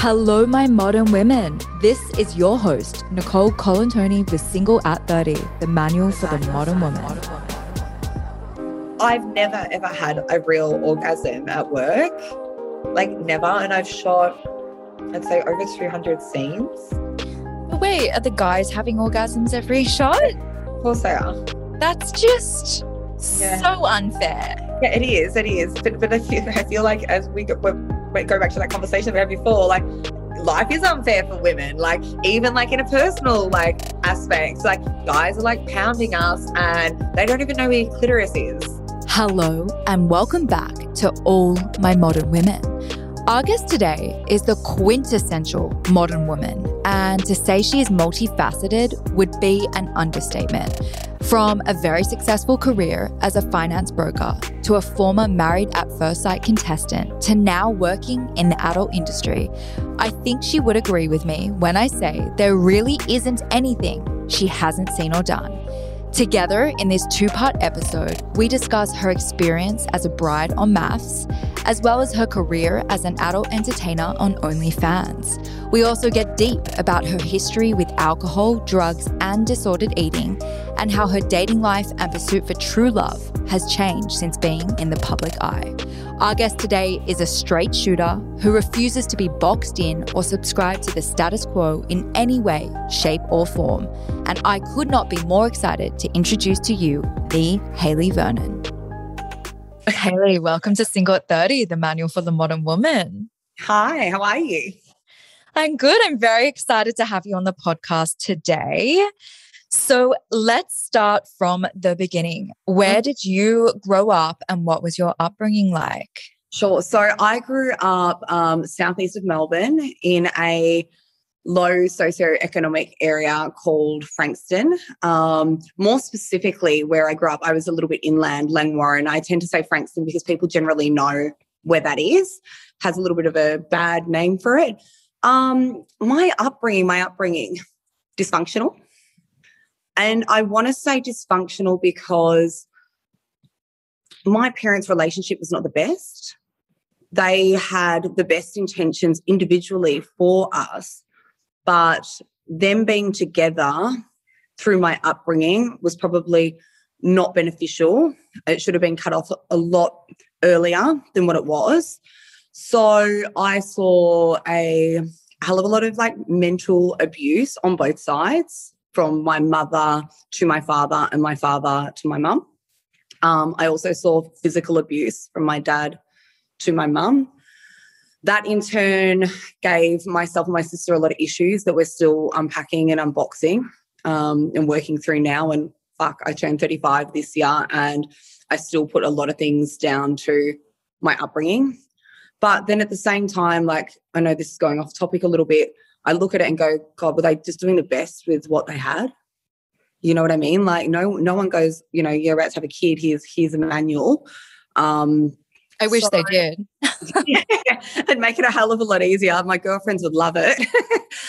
Hello, my modern women. This is your host, Nicole Colantoni with Single at 30, the manual for the modern woman. I've never ever had a real orgasm at work, like never. And I've shot, I'd say, over 200 scenes. But wait, are the guys having orgasms every shot? Of course they are. That's just yeah. so unfair. Yeah, it is. It is. But, but I, feel, I feel like as we go, we go back to that conversation we had before, like life is unfair for women. Like even like in a personal like aspect, like guys are like pounding us and they don't even know where clitoris is. Hello and welcome back to all my modern women. Our guest today is the quintessential modern woman, and to say she is multifaceted would be an understatement. From a very successful career as a finance broker to a former married at first sight contestant to now working in the adult industry, I think she would agree with me when I say there really isn't anything she hasn't seen or done. Together, in this two part episode, we discuss her experience as a bride on MAFS, as well as her career as an adult entertainer on OnlyFans. We also get deep about her history with alcohol, drugs, and disordered eating, and how her dating life and pursuit for true love has changed since being in the public eye. Our guest today is a straight shooter who refuses to be boxed in or subscribe to the status quo in any way, shape, or form. And I could not be more excited to introduce to you the Hayley Vernon. Hayley, welcome to Single at 30, the manual for the modern woman. Hi, how are you? I'm good. I'm very excited to have you on the podcast today. So let's start from the beginning. Where mm-hmm. did you grow up and what was your upbringing like? Sure. So I grew up um, southeast of Melbourne in a low socioeconomic area called Frankston. Um, more specifically, where I grew up, I was a little bit inland, Langwarrin. I tend to say Frankston because people generally know where that is, has a little bit of a bad name for it. Um, my upbringing, my upbringing, dysfunctional. And I want to say dysfunctional because my parents' relationship was not the best. They had the best intentions individually for us, but them being together through my upbringing was probably not beneficial. It should have been cut off a lot earlier than what it was. So I saw a hell of a lot of like mental abuse on both sides from my mother to my father and my father to my mum. Um, I also saw physical abuse from my dad to my mum. That in turn gave myself and my sister a lot of issues that we're still unpacking and unboxing um, and working through now. And fuck, I turned 35 this year and I still put a lot of things down to my upbringing. But then at the same time, like, I know this is going off topic a little bit. I look at it and go, God, were they just doing the best with what they had? You know what I mean? Like no, no one goes, you know, you're about to have a kid. Here's here's a manual. Um, I wish so, they did. yeah, it'd make it a hell of a lot easier. My girlfriends would love it.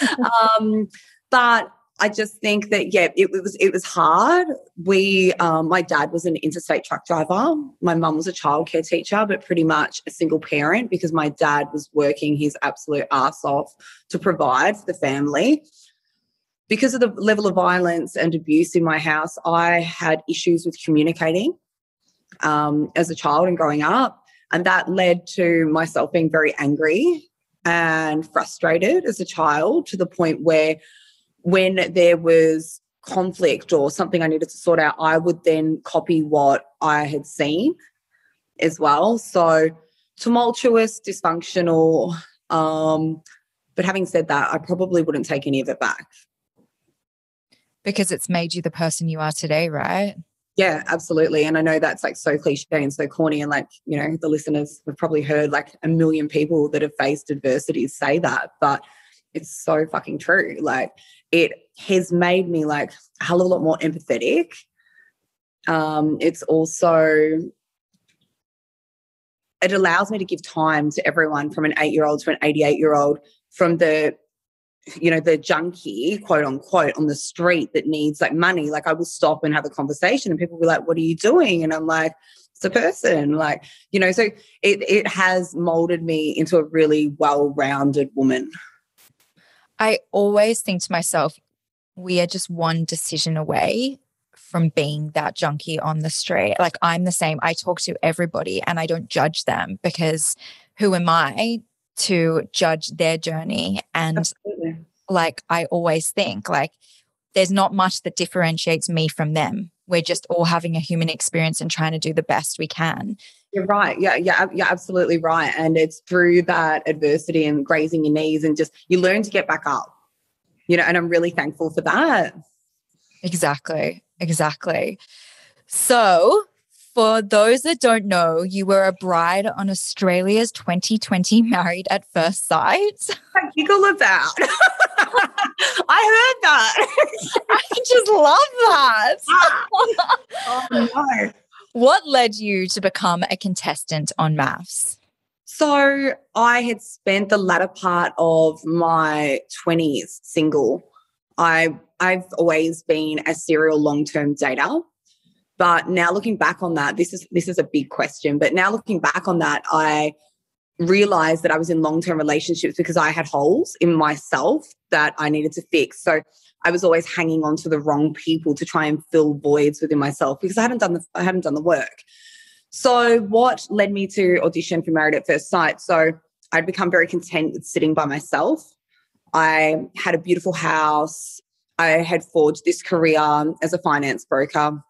um, but I just think that yeah, it was it was hard. We, um, my dad was an interstate truck driver. My mum was a childcare teacher, but pretty much a single parent because my dad was working his absolute ass off to provide for the family. Because of the level of violence and abuse in my house, I had issues with communicating um, as a child and growing up, and that led to myself being very angry and frustrated as a child to the point where when there was conflict or something I needed to sort out, I would then copy what I had seen as well. So tumultuous, dysfunctional. Um, but having said that, I probably wouldn't take any of it back. Because it's made you the person you are today, right? Yeah, absolutely. And I know that's like so cliche and so corny. And like, you know, the listeners have probably heard like a million people that have faced adversities say that. But it's so fucking true. Like it has made me like a hell of a lot more empathetic. Um, it's also it allows me to give time to everyone from an eight year old to an 88 year old, from the you know the junkie quote unquote on the street that needs like money like i will stop and have a conversation and people will be like what are you doing and i'm like it's a person. Like, you know, so it it has molded me into a really well-rounded woman. I always think to myself, we are just one decision away from being that junkie on the street. Like I'm the same. I talk to everybody and I don't judge them because who am I to judge their journey? And Absolutely. like I always think like there's not much that differentiates me from them. We're just all having a human experience and trying to do the best we can. You're right. Yeah, yeah, you're absolutely right. And it's through that adversity and grazing your knees and just you learn to get back up. You know, and I'm really thankful for that. Exactly. Exactly. So, for those that don't know, you were a bride on Australia's 2020 Married at First Sight. I giggle about. I heard that. I just love that. oh, no. What led you to become a contestant on MAFS? So I had spent the latter part of my 20s single. I I've always been a serial long-term dater. But now looking back on that, this is this is a big question. But now looking back on that, I realized that I was in long-term relationships because I had holes in myself that I needed to fix. So I was always hanging on to the wrong people to try and fill voids within myself because I hadn't done the I hadn't done the work. So what led me to audition for Married at First Sight? So I'd become very content with sitting by myself. I had a beautiful house. I had forged this career as a finance broker.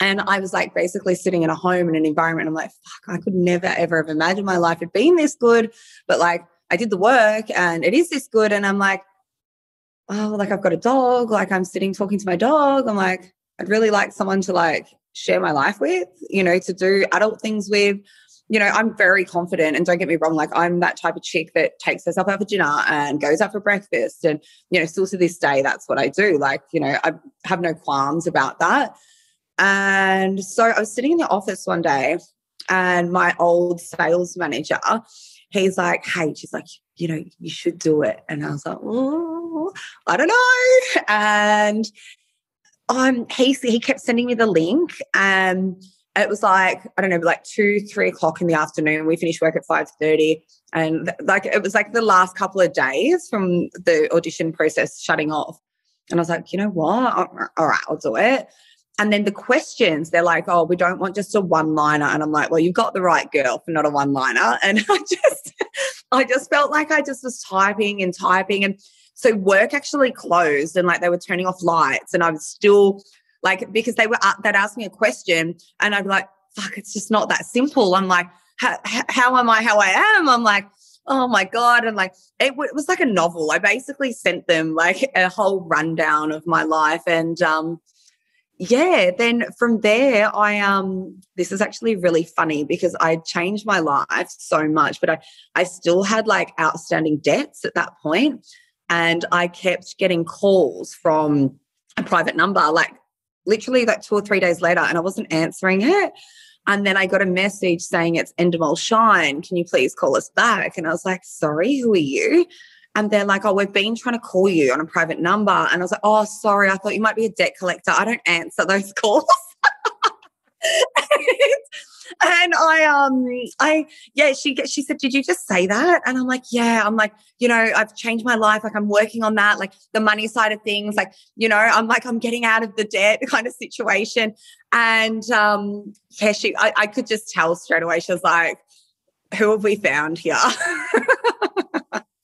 And I was like basically sitting in a home in an environment. I'm like, fuck, I could never, ever have imagined my life had been this good. But like, I did the work and it is this good. And I'm like, oh, like I've got a dog. Like I'm sitting talking to my dog. I'm like, I'd really like someone to like share my life with, you know, to do adult things with. You know, I'm very confident and don't get me wrong, like I'm that type of chick that takes herself out for dinner and goes out for breakfast. And, you know, still to this day, that's what I do. Like, you know, I have no qualms about that. And so I was sitting in the office one day and my old sales manager, he's like, hey, she's like, you know, you should do it. And I was like, oh, I don't know. And um, he, he kept sending me the link and it was like, I don't know, like two, three o'clock in the afternoon. We finished work at 5.30 and like, it was like the last couple of days from the audition process shutting off. And I was like, you know what? All right, I'll do it. And then the questions, they're like, oh, we don't want just a one liner. And I'm like, well, you've got the right girl for not a one liner. And I just, I just felt like I just was typing and typing. And so work actually closed and like they were turning off lights. And I was still like, because they were, they'd ask me a question and I'd be like, fuck, it's just not that simple. I'm like, how, how am I how I am? I'm like, oh my god and like it, it, was like a novel i basically sent them like a whole rundown of my life and um yeah, then from there, I um, this is actually really funny because I changed my life so much, but I I still had like outstanding debts at that point, and I kept getting calls from a private number, like literally like two or three days later, and I wasn't answering it. And then I got a message saying it's Endemol Shine. Can you please call us back? And I was like, sorry, who are you? And they're like, oh, we've been trying to call you on a private number. And I was like, oh, sorry, I thought you might be a debt collector. I don't answer those calls. and I um I yeah she she said did you just say that? And I'm like yeah. I'm like you know I've changed my life. Like I'm working on that like the money side of things. Like you know I'm like I'm getting out of the debt kind of situation. And um yeah she I, I could just tell straight away. She was like who have we found here?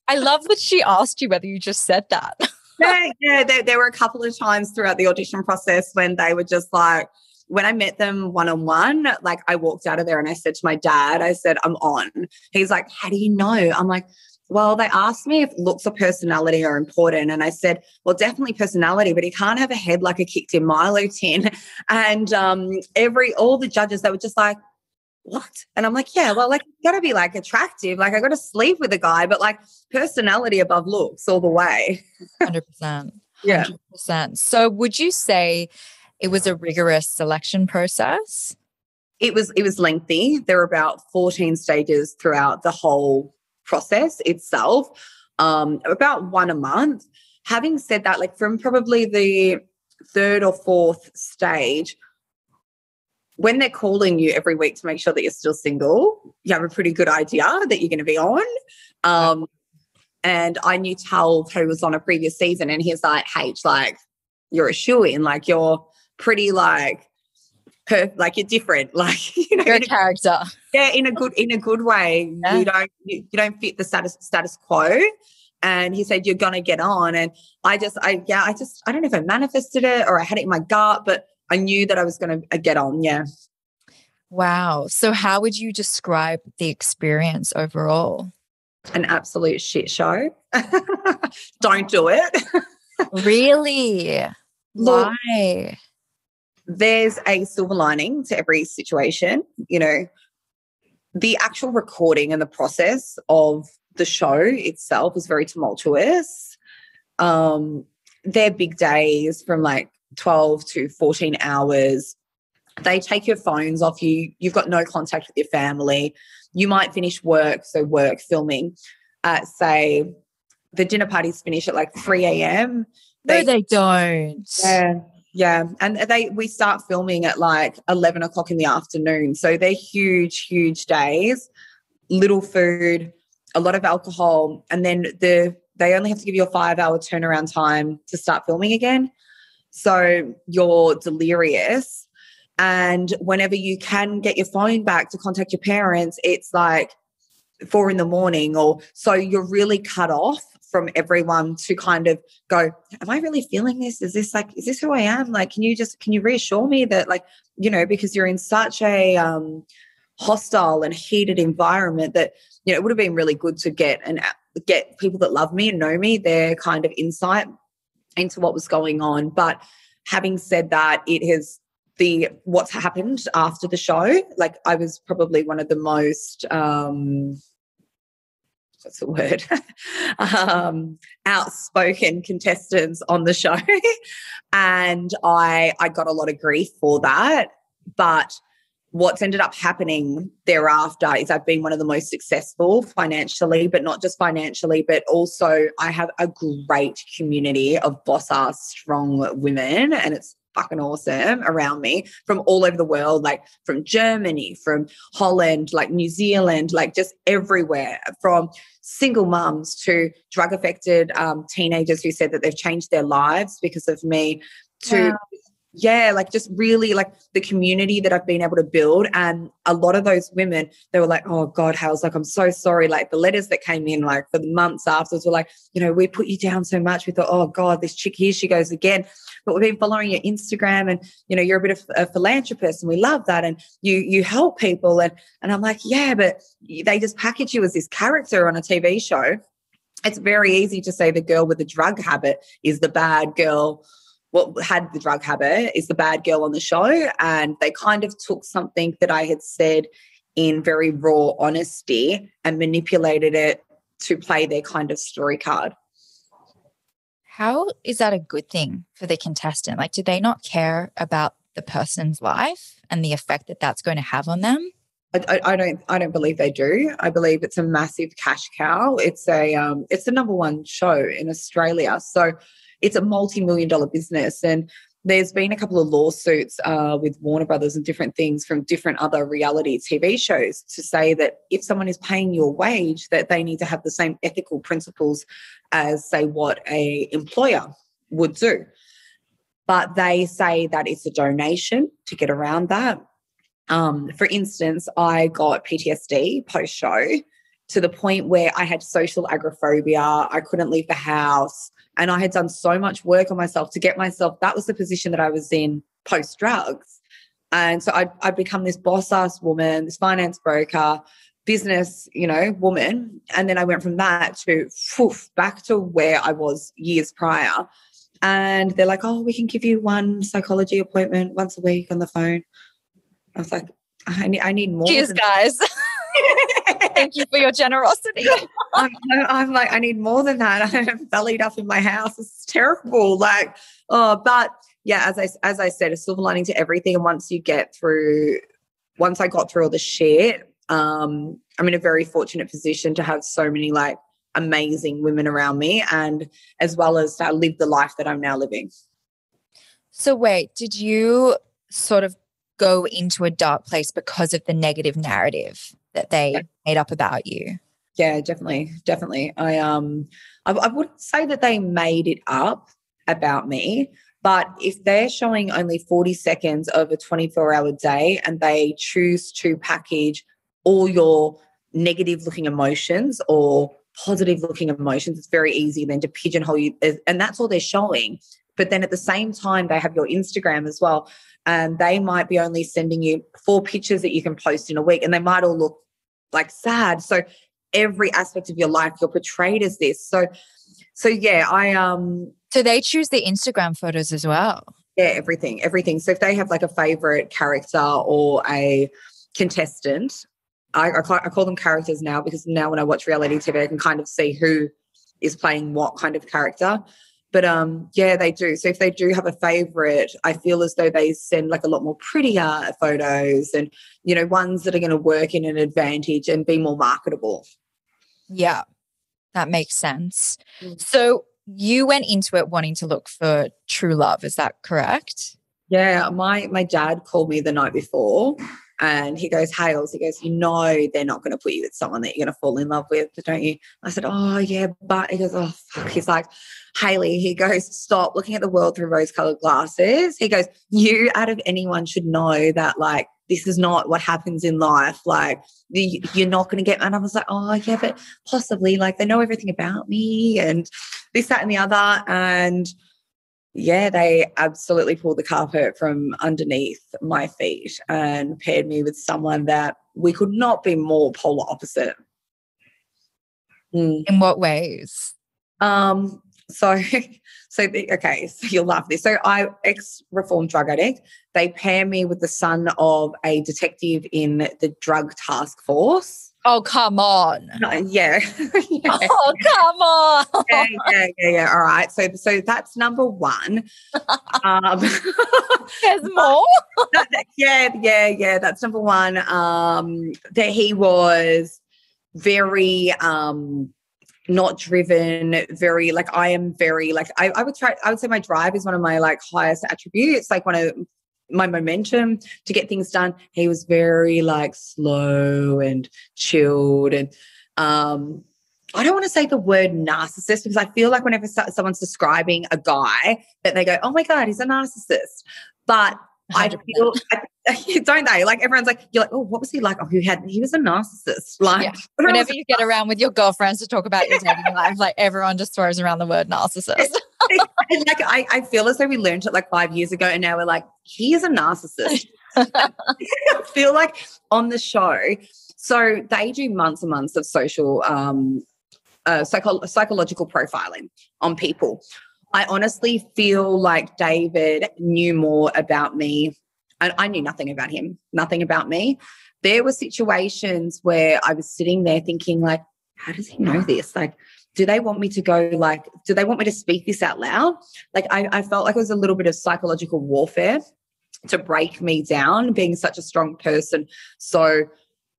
I love that she asked you whether you just said that. yeah, yeah. There, there were a couple of times throughout the audition process when they were just like, when I met them one on one, like I walked out of there and I said to my dad, I said, I'm on. He's like, How do you know? I'm like, well, they asked me if looks or personality are important. And I said, well, definitely personality, but he can't have a head like a kicked in Milo tin. And um, every, all the judges, they were just like, what? And I'm like, yeah, well, like, gotta be like attractive. Like, I gotta sleep with a guy, but like personality above looks all the way. 100%. yeah. 100%. So, would you say it was a rigorous selection process? It was, it was lengthy. There were about 14 stages throughout the whole process itself, um, about one a month. Having said that, like, from probably the third or fourth stage, when they're calling you every week to make sure that you're still single, you have a pretty good idea that you're going to be on. Um, and I knew Tal, who was on a previous season, and he's like, H, like, you're a shoe in, like, you're pretty, like, per, like you're different, like you know, Your character. yeah, in a good in a good way. Yeah. You don't you, you don't fit the status status quo. And he said, You're gonna get on. And I just, I, yeah, I just, I don't know if I manifested it or I had it in my gut, but I knew that I was gonna uh, get on. Yeah. Wow. So, how would you describe the experience overall? An absolute shit show. don't do it. Really? Look, Why? There's a silver lining to every situation. You know, the actual recording and the process of the show itself was very tumultuous. Um, they're big days from like 12 to 14 hours. They take your phones off you. You've got no contact with your family. You might finish work, so work filming at say the dinner parties finish at like 3 a.m. No, they don't. Yeah. Yeah. And they we start filming at like 11 o'clock in the afternoon. So they're huge, huge days, little food, a lot of alcohol. And then the they only have to give you a five hour turnaround time to start filming again. So you're delirious. And whenever you can get your phone back to contact your parents, it's like four in the morning or so you're really cut off from everyone to kind of go am i really feeling this? Is this like is this who i am? Like can you just can you reassure me that like you know because you're in such a um hostile and heated environment that you know it would have been really good to get and get people that love me and know me their kind of insight into what was going on. But having said that it has the what's happened after the show like i was probably one of the most um what's the word um outspoken contestants on the show. And i i got a lot of grief for that. But what's ended up happening thereafter is I've been one of the most successful financially, but not just financially, but also I have a great community of boss ass strong women. And it's fucking awesome around me from all over the world, like from Germany, from Holland, like New Zealand, like just everywhere, from single mums to drug affected um, teenagers who said that they've changed their lives because of me to Wow. Yeah like just really like the community that i've been able to build and a lot of those women they were like oh god how's like i'm so sorry. Like the letters that came in like for the months afterwards were like you know we put you down so much we thought oh god this chick here she goes again. But we've been following your instagram and you know you're a bit of a philanthropist and we love that and you you help people and and i'm like yeah but they just package you as this character on a tv show. It's very easy to say the girl with the drug habit is the bad girl what had the drug habit is the bad girl on the show. And they kind of took something that I had said in very raw honesty and manipulated it to play their kind of story card. How is that a good thing for the contestant? Like, do they not care about the person's life and the effect that that's going to have on them? I, I, I don't I don't believe they do. I believe it's a massive cash cow. It's a um, it's the number one show in Australia. So it's a multi-million dollar business and there's been a couple of lawsuits uh, with Warner Brothers and different things from different other reality TV shows to say that if someone is paying your wage, that they need to have the same ethical principles as, say, what a employer would do. But they say that it's a donation to get around that. Um, for instance, I got PTSD post show to the point where I had social agoraphobia. I couldn't leave the house. And I had done so much work on myself to get myself, that was the position that I was in post drugs. And so I'd, I'd become this boss ass woman, this finance broker, business, you know, woman. And then I went from that to poof, back to where I was years prior. And they're like, oh, we can give you one psychology appointment once a week on the phone. I was like, I need, I need more. Cheers, guys. Thank you for your generosity. I'm, I'm like, I need more than that. I'm bellied up in my house. It's terrible. Like, oh, but yeah, as I as I said, a silver lining to everything. And once you get through, once I got through all the shit, um, I'm in a very fortunate position to have so many like amazing women around me, and as well as to live the life that I'm now living. So, wait, did you sort of go into a dark place because of the negative narrative that they yeah. made up about you. Yeah, definitely, definitely. I um, I, I wouldn't say that they made it up about me, but if they're showing only 40 seconds of a 24 hour day and they choose to package all your negative looking emotions or positive looking emotions, it's very easy then to pigeonhole you. And that's all they're showing. But then at the same time, they have your Instagram as well. And they might be only sending you four pictures that you can post in a week, and they might all look like sad. So every aspect of your life, you're portrayed as this. So, so yeah, I um. So they choose the Instagram photos as well. Yeah, everything, everything. So if they have like a favorite character or a contestant, I, I, call, I call them characters now because now when I watch reality TV, I can kind of see who is playing what kind of character. But um, yeah, they do. So if they do have a favorite, I feel as though they send like a lot more prettier photos and you know ones that are going to work in an advantage and be more marketable. Yeah, that makes sense. Mm. So you went into it wanting to look for true love. Is that correct? Yeah, my my dad called me the night before and he goes, Hales, he goes, you know, they're not going to put you with someone that you're going to fall in love with, don't you? I said, oh, yeah, but he goes, oh, fuck. He's like, Hayley, he goes, stop looking at the world through rose colored glasses. He goes, you out of anyone should know that, like, this is not what happens in life. Like, you're not going to get. And I was like, oh, yeah, but possibly, like, they know everything about me and this, that, and the other. And, yeah, they absolutely pulled the carpet from underneath my feet and paired me with someone that we could not be more polar opposite. Mm. In what ways? Um, so, so the, okay, so you'll laugh this. So, I ex reformed drug addict. They pair me with the son of a detective in the drug task force. Oh, come on. No, yeah. yeah. Oh, come on. yeah, yeah, yeah, yeah. All right. So, so that's number one. Um, There's more. yeah, yeah, yeah. That's number one. Um, that he was very um not driven very like i am very like I, I would try i would say my drive is one of my like highest attributes like one of my momentum to get things done. He was very like slow and chilled. And um, I don't want to say the word narcissist because I feel like whenever someone's describing a guy, that they go, "Oh my god, he's a narcissist," but 100%. I feel don't they? Like everyone's like, you're like, oh, what was he like? Oh, he had he was a narcissist. Like yeah. whenever you get around with your girlfriends to talk about your dating life, like everyone just throws around the word narcissist. Like I, I feel as though we learned it like five years ago, and now we're like, he is a narcissist. I feel like on the show, so they do months and months of social um uh, psycho- psychological profiling on people. I honestly feel like David knew more about me. And I knew nothing about him, nothing about me. There were situations where I was sitting there thinking, like, how does he know this? Like, do they want me to go like, do they want me to speak this out loud? Like I, I felt like it was a little bit of psychological warfare to break me down, being such a strong person. So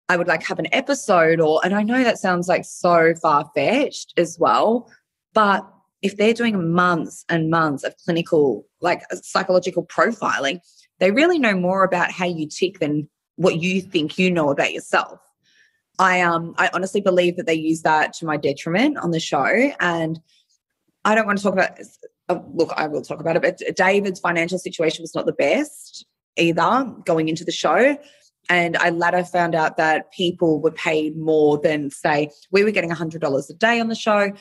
I would like have an episode or and I know that sounds like so far-fetched as well, but if they're doing months and months of clinical, like psychological profiling, they really know more about how you tick than what you think you know about yourself. I um I honestly believe that they use that to my detriment on the show, and I don't want to talk about. Uh, look, I will talk about it, but David's financial situation was not the best either going into the show. And I later found out that people were paid more than, say, we were getting $100 a day on the show.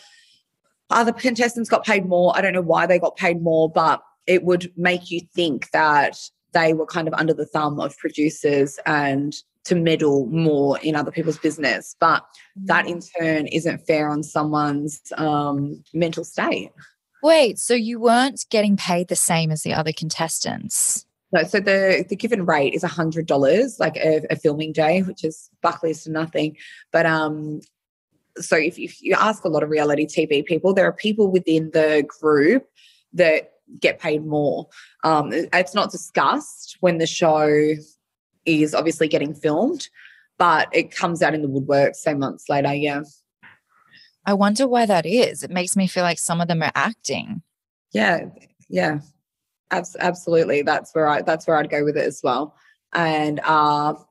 Other contestants got paid more. I don't know why they got paid more, but it would make you think that they were kind of under the thumb of producers and to meddle more in other people's business. But that in turn isn't fair on someone's um, mental state. Wait, so you weren't getting paid the same as the other contestants? No, so the the given rate is a hundred dollars, like a, a, filming day, which is Buckley's to nothing. But um, so if, if you ask a lot of reality TV people, there are people within the group that get paid more. Um, it's not discussed when the show is obviously getting filmed, but it comes out in the woodwork say months later. Yeah. I wonder why that is. It makes me feel like some of them are acting. Yeah. Yeah. Abs- absolutely. That's where I that's where I'd go with it as well. and are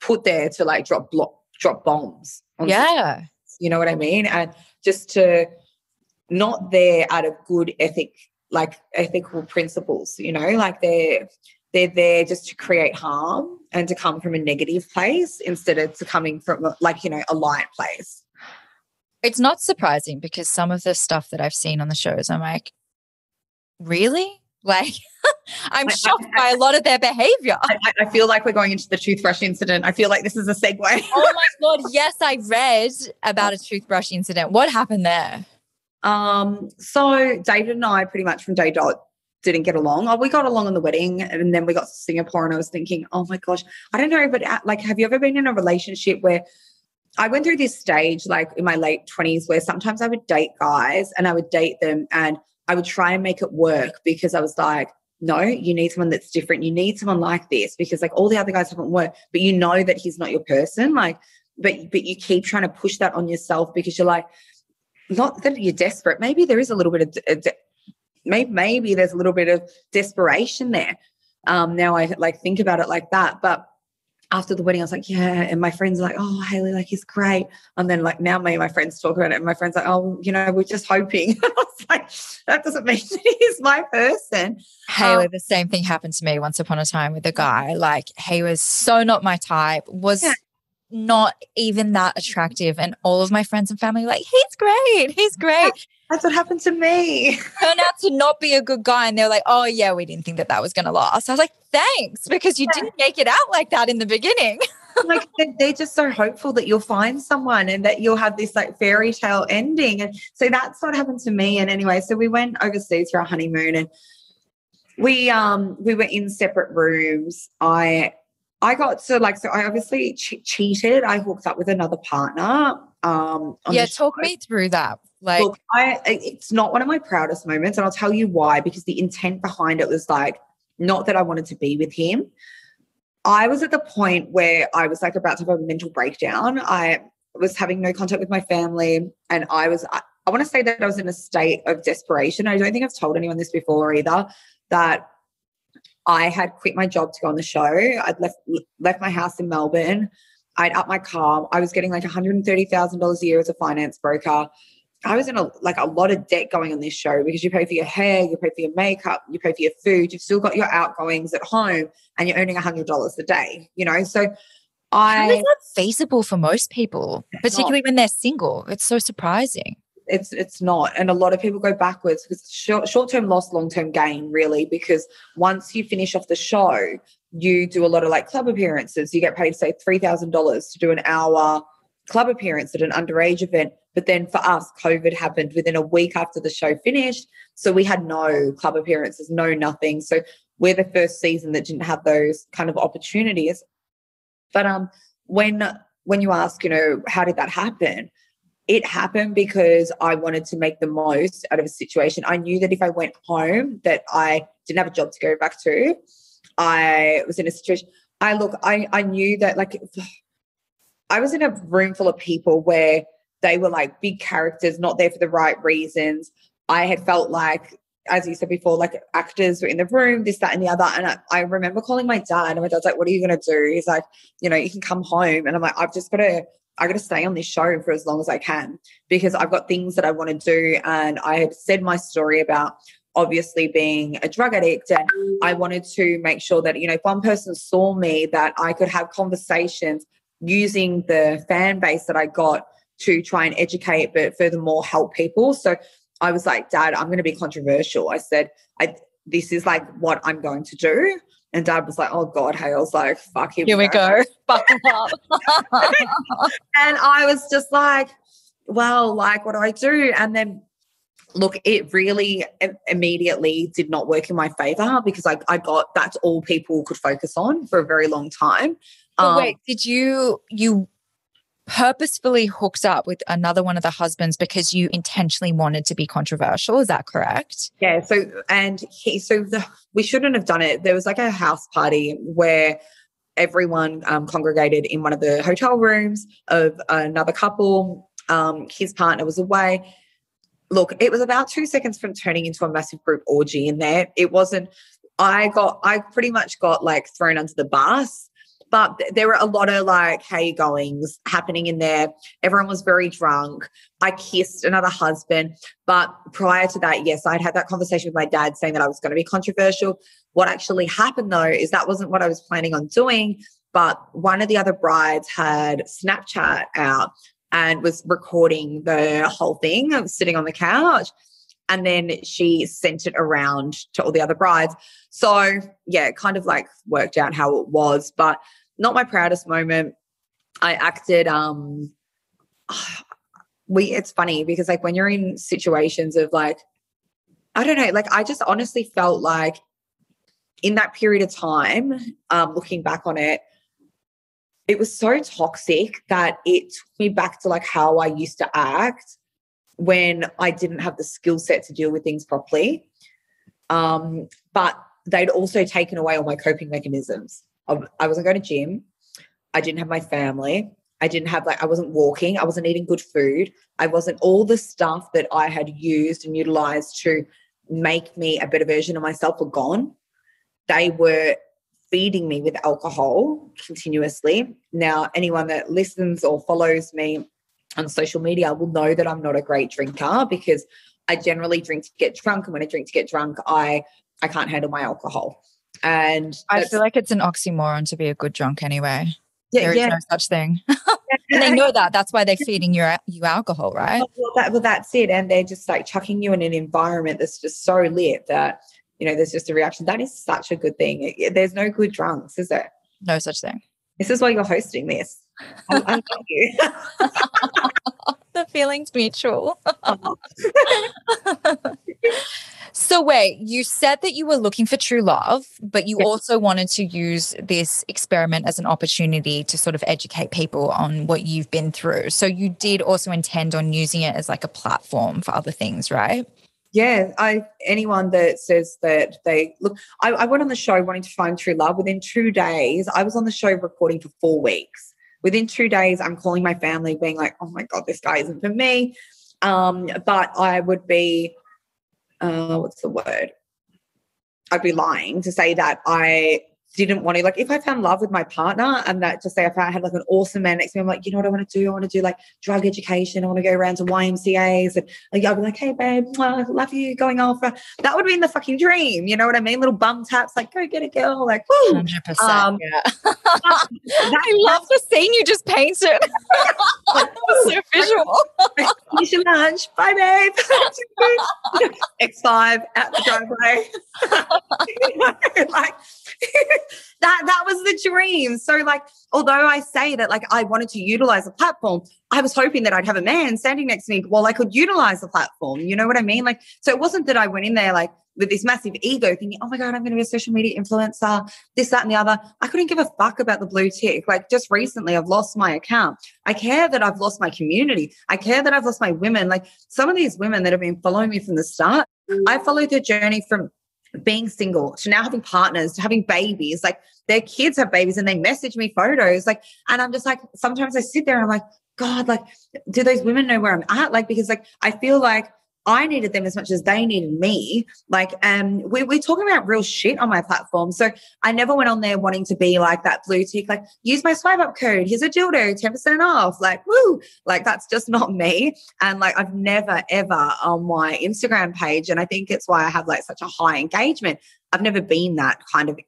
put there to like drop block, drop bombs. yeah. You know what I mean? And just to not there out of good ethic, like ethical principles, you know, like they're they're there just to create harm and to come from a negative place instead of to coming from like, you know, a light place. It's not surprising because some of the stuff that I've seen on the shows, I'm like, really? Like, I'm shocked by a lot of their behavior. I, I, feel like we're going into the toothbrush incident. I feel like this is a segue. oh my God. Yes, I read about a toothbrush incident. What happened there? Um, so David and I pretty much from day dot didn't get along. Oh, we got along on the wedding and then we got to Singapore and I was thinking, oh my gosh, I don't know, but uh, like, have you ever been in a relationship where I went through this stage like in my late 20s where sometimes I would date guys and I would date them and I would try and make it work because I was like, no, you need someone that's different. You need someone like this because like all the other guys haven't worked, but you know that he's not your person. Like, but but you keep trying to push that on yourself because you're like, not that you're desperate. Maybe there is a little bit of uh, de- maybe maybe there's a little bit of desperation there. Um, now I like think about it like that, but after the wedding, I was like, yeah. And my friends are like, oh, Hayley, like he's great. And then like now me and my friends talk about it. And my friends are like, oh, you know, we're just hoping. I was like, that doesn't mean that he's my person. Hayley, um, the same thing happened to me once upon a time with a guy. Like he was so not my type, was yeah. not even that attractive. And all of my friends and family like, he's great. He's great. That's what happened to me. Turned out to not be a good guy. And they're like, oh, yeah, we didn't think that that was going to last. I was like, thanks, because you yeah. didn't make it out like that in the beginning. like they're just so hopeful that you'll find someone and that you'll have this like fairy tale ending. And so that's what happened to me. And anyway, so we went overseas for our honeymoon and we um we were in separate rooms. I I got to like so I obviously ch- cheated. I hooked up with another partner. Um, yeah, talk me through that. Like, Look, I it's not one of my proudest moments, and I'll tell you why. Because the intent behind it was like not that I wanted to be with him. I was at the point where I was like about to have a mental breakdown. I was having no contact with my family, and I was I, I want to say that I was in a state of desperation. I don't think I've told anyone this before either. That I had quit my job to go on the show. I'd left left my house in Melbourne. I'd up my car. I was getting like $130,000 a year as a finance broker. I was in a like a lot of debt going on this show because you pay for your hair, you pay for your makeup, you pay for your food, you've still got your outgoings at home, and you're earning a hundred dollars a day. You know, so I How is that feasible for most people, particularly not. when they're single. It's so surprising. It's it's not, and a lot of people go backwards because short term loss, long term gain, really. Because once you finish off the show, you do a lot of like club appearances. You get paid say three thousand dollars to do an hour club appearance at an underage event. But then for us, COVID happened within a week after the show finished. So we had no club appearances, no nothing. So we're the first season that didn't have those kind of opportunities. But um when when you ask, you know, how did that happen? It happened because I wanted to make the most out of a situation. I knew that if I went home that I didn't have a job to go back to. I was in a situation I look, I I knew that like I was in a room full of people where they were like big characters, not there for the right reasons. I had felt like, as you said before, like actors were in the room, this, that, and the other. And I, I remember calling my dad, and my dad's like, What are you going to do? He's like, You know, you can come home. And I'm like, I've just got to. I got to stay on this show for as long as I can because I've got things that I want to do. And I had said my story about obviously being a drug addict and I wanted to make sure that you know if one person saw me that I could have conversations using the fan base that I got to try and educate, but furthermore help people. So I was like, Dad, I'm going to be controversial. I said, I, this is like what I'm going to do. And dad was like, oh God, hey, I was like, fuck here, here we go. Buckle up. and I was just like, well, like, what do I do? And then look, it really immediately did not work in my favor because I, I got that's all people could focus on for a very long time. Um, wait, did you you purposefully hooked up with another one of the husbands because you intentionally wanted to be controversial? Is that correct? Yeah. So and he so the, we shouldn't have done it. There was like a house party where everyone um, congregated in one of the hotel rooms of another couple. Um, his partner was away. Look, it was about two seconds from turning into a massive group orgy in there. It wasn't I got, I pretty much got like thrown under the bus. But there were a lot of like hey goings happening in there. Everyone was very drunk. I kissed another husband. But prior to that, yes, I'd had that conversation with my dad saying that I was going to be controversial. What actually happened though is that wasn't what I was planning on doing. But one of the other brides had Snapchat out and was recording the whole thing. I was sitting on the couch. And then she sent it around to all the other brides. So, yeah, it kind of like worked out how it was, but not my proudest moment. I acted, um, we, it's funny because like when you're in situations of like, I don't know, like I just honestly felt like in that period of time, um, looking back on it, it was so toxic that it took me back to like how I used to act when I didn't have the skill set to deal with things properly. Um, but they'd also taken away all my coping mechanisms. I, I wasn't going to gym. I didn't have my family. I didn't have like I wasn't walking. I wasn't eating good food. I wasn't all the stuff that I had used and utilized to make me a better version of myself were gone. They were feeding me with alcohol continuously. Now, anyone that listens or follows me on social media will know that I'm not a great drinker because I generally drink to get drunk. And when I drink to get drunk, I I can't handle my alcohol. And I feel like it's an oxymoron to be a good drunk anyway. Yeah, there is yeah. no such thing. and they know that. That's why they're feeding you you alcohol, right? Oh, well, that, well, that's it. And they're just like chucking you in an environment that's just so lit that you know, there's just a reaction. That is such a good thing. There's no good drunks, is there? No such thing. This is why you're hosting this. I, I love you. the feeling's mutual. so wait, you said that you were looking for true love, but you also wanted to use this experiment as an opportunity to sort of educate people on what you've been through. So you did also intend on using it as like a platform for other things, right? Yeah, I anyone that says that they look, I, I, went on the show wanting to find true love. Within two days, I was on the show recording for four weeks. Within two days, I'm calling my family, being like, "Oh my god, this guy isn't for me." Um, but I would be, uh, what's the word? I'd be lying to say that I didn't want to like if I found love with my partner and that to say if I had like an awesome man next to me, I'm like, you know what I want to do? I want to do like drug education. I want to go around to YMCA's and like I'd be like, hey babe, I love you going off. That would be in the fucking dream. You know what I mean? Little bum taps, like go get a girl, like woo. 100%. Um, yeah. that, I love the scene you just painted. so visual. Finish your lunch. Bye, babe. X5 at the driveway. like that that was the dream. So like although I say that like I wanted to utilize the platform, I was hoping that I'd have a man standing next to me while I could utilize the platform. You know what I mean? Like so it wasn't that I went in there like with this massive ego thinking, oh my God, I'm going to be a social media influencer, this, that, and the other. I couldn't give a fuck about the blue tick. Like just recently, I've lost my account. I care that I've lost my community. I care that I've lost my women. Like some of these women that have been following me from the start, I followed their journey from being single to now having partners to having babies like their kids have babies and they message me photos like and i'm just like sometimes i sit there and i'm like god like do those women know where i'm at? Like because like i feel like I needed them as much as they needed me. Like, um, we, we're talking about real shit on my platform. So I never went on there wanting to be like that blue tick, like, use my swipe up code. Here's a dildo, 10% off. Like, woo. Like, that's just not me. And like, I've never, ever on my Instagram page, and I think it's why I have like such a high engagement. I've never been that kind of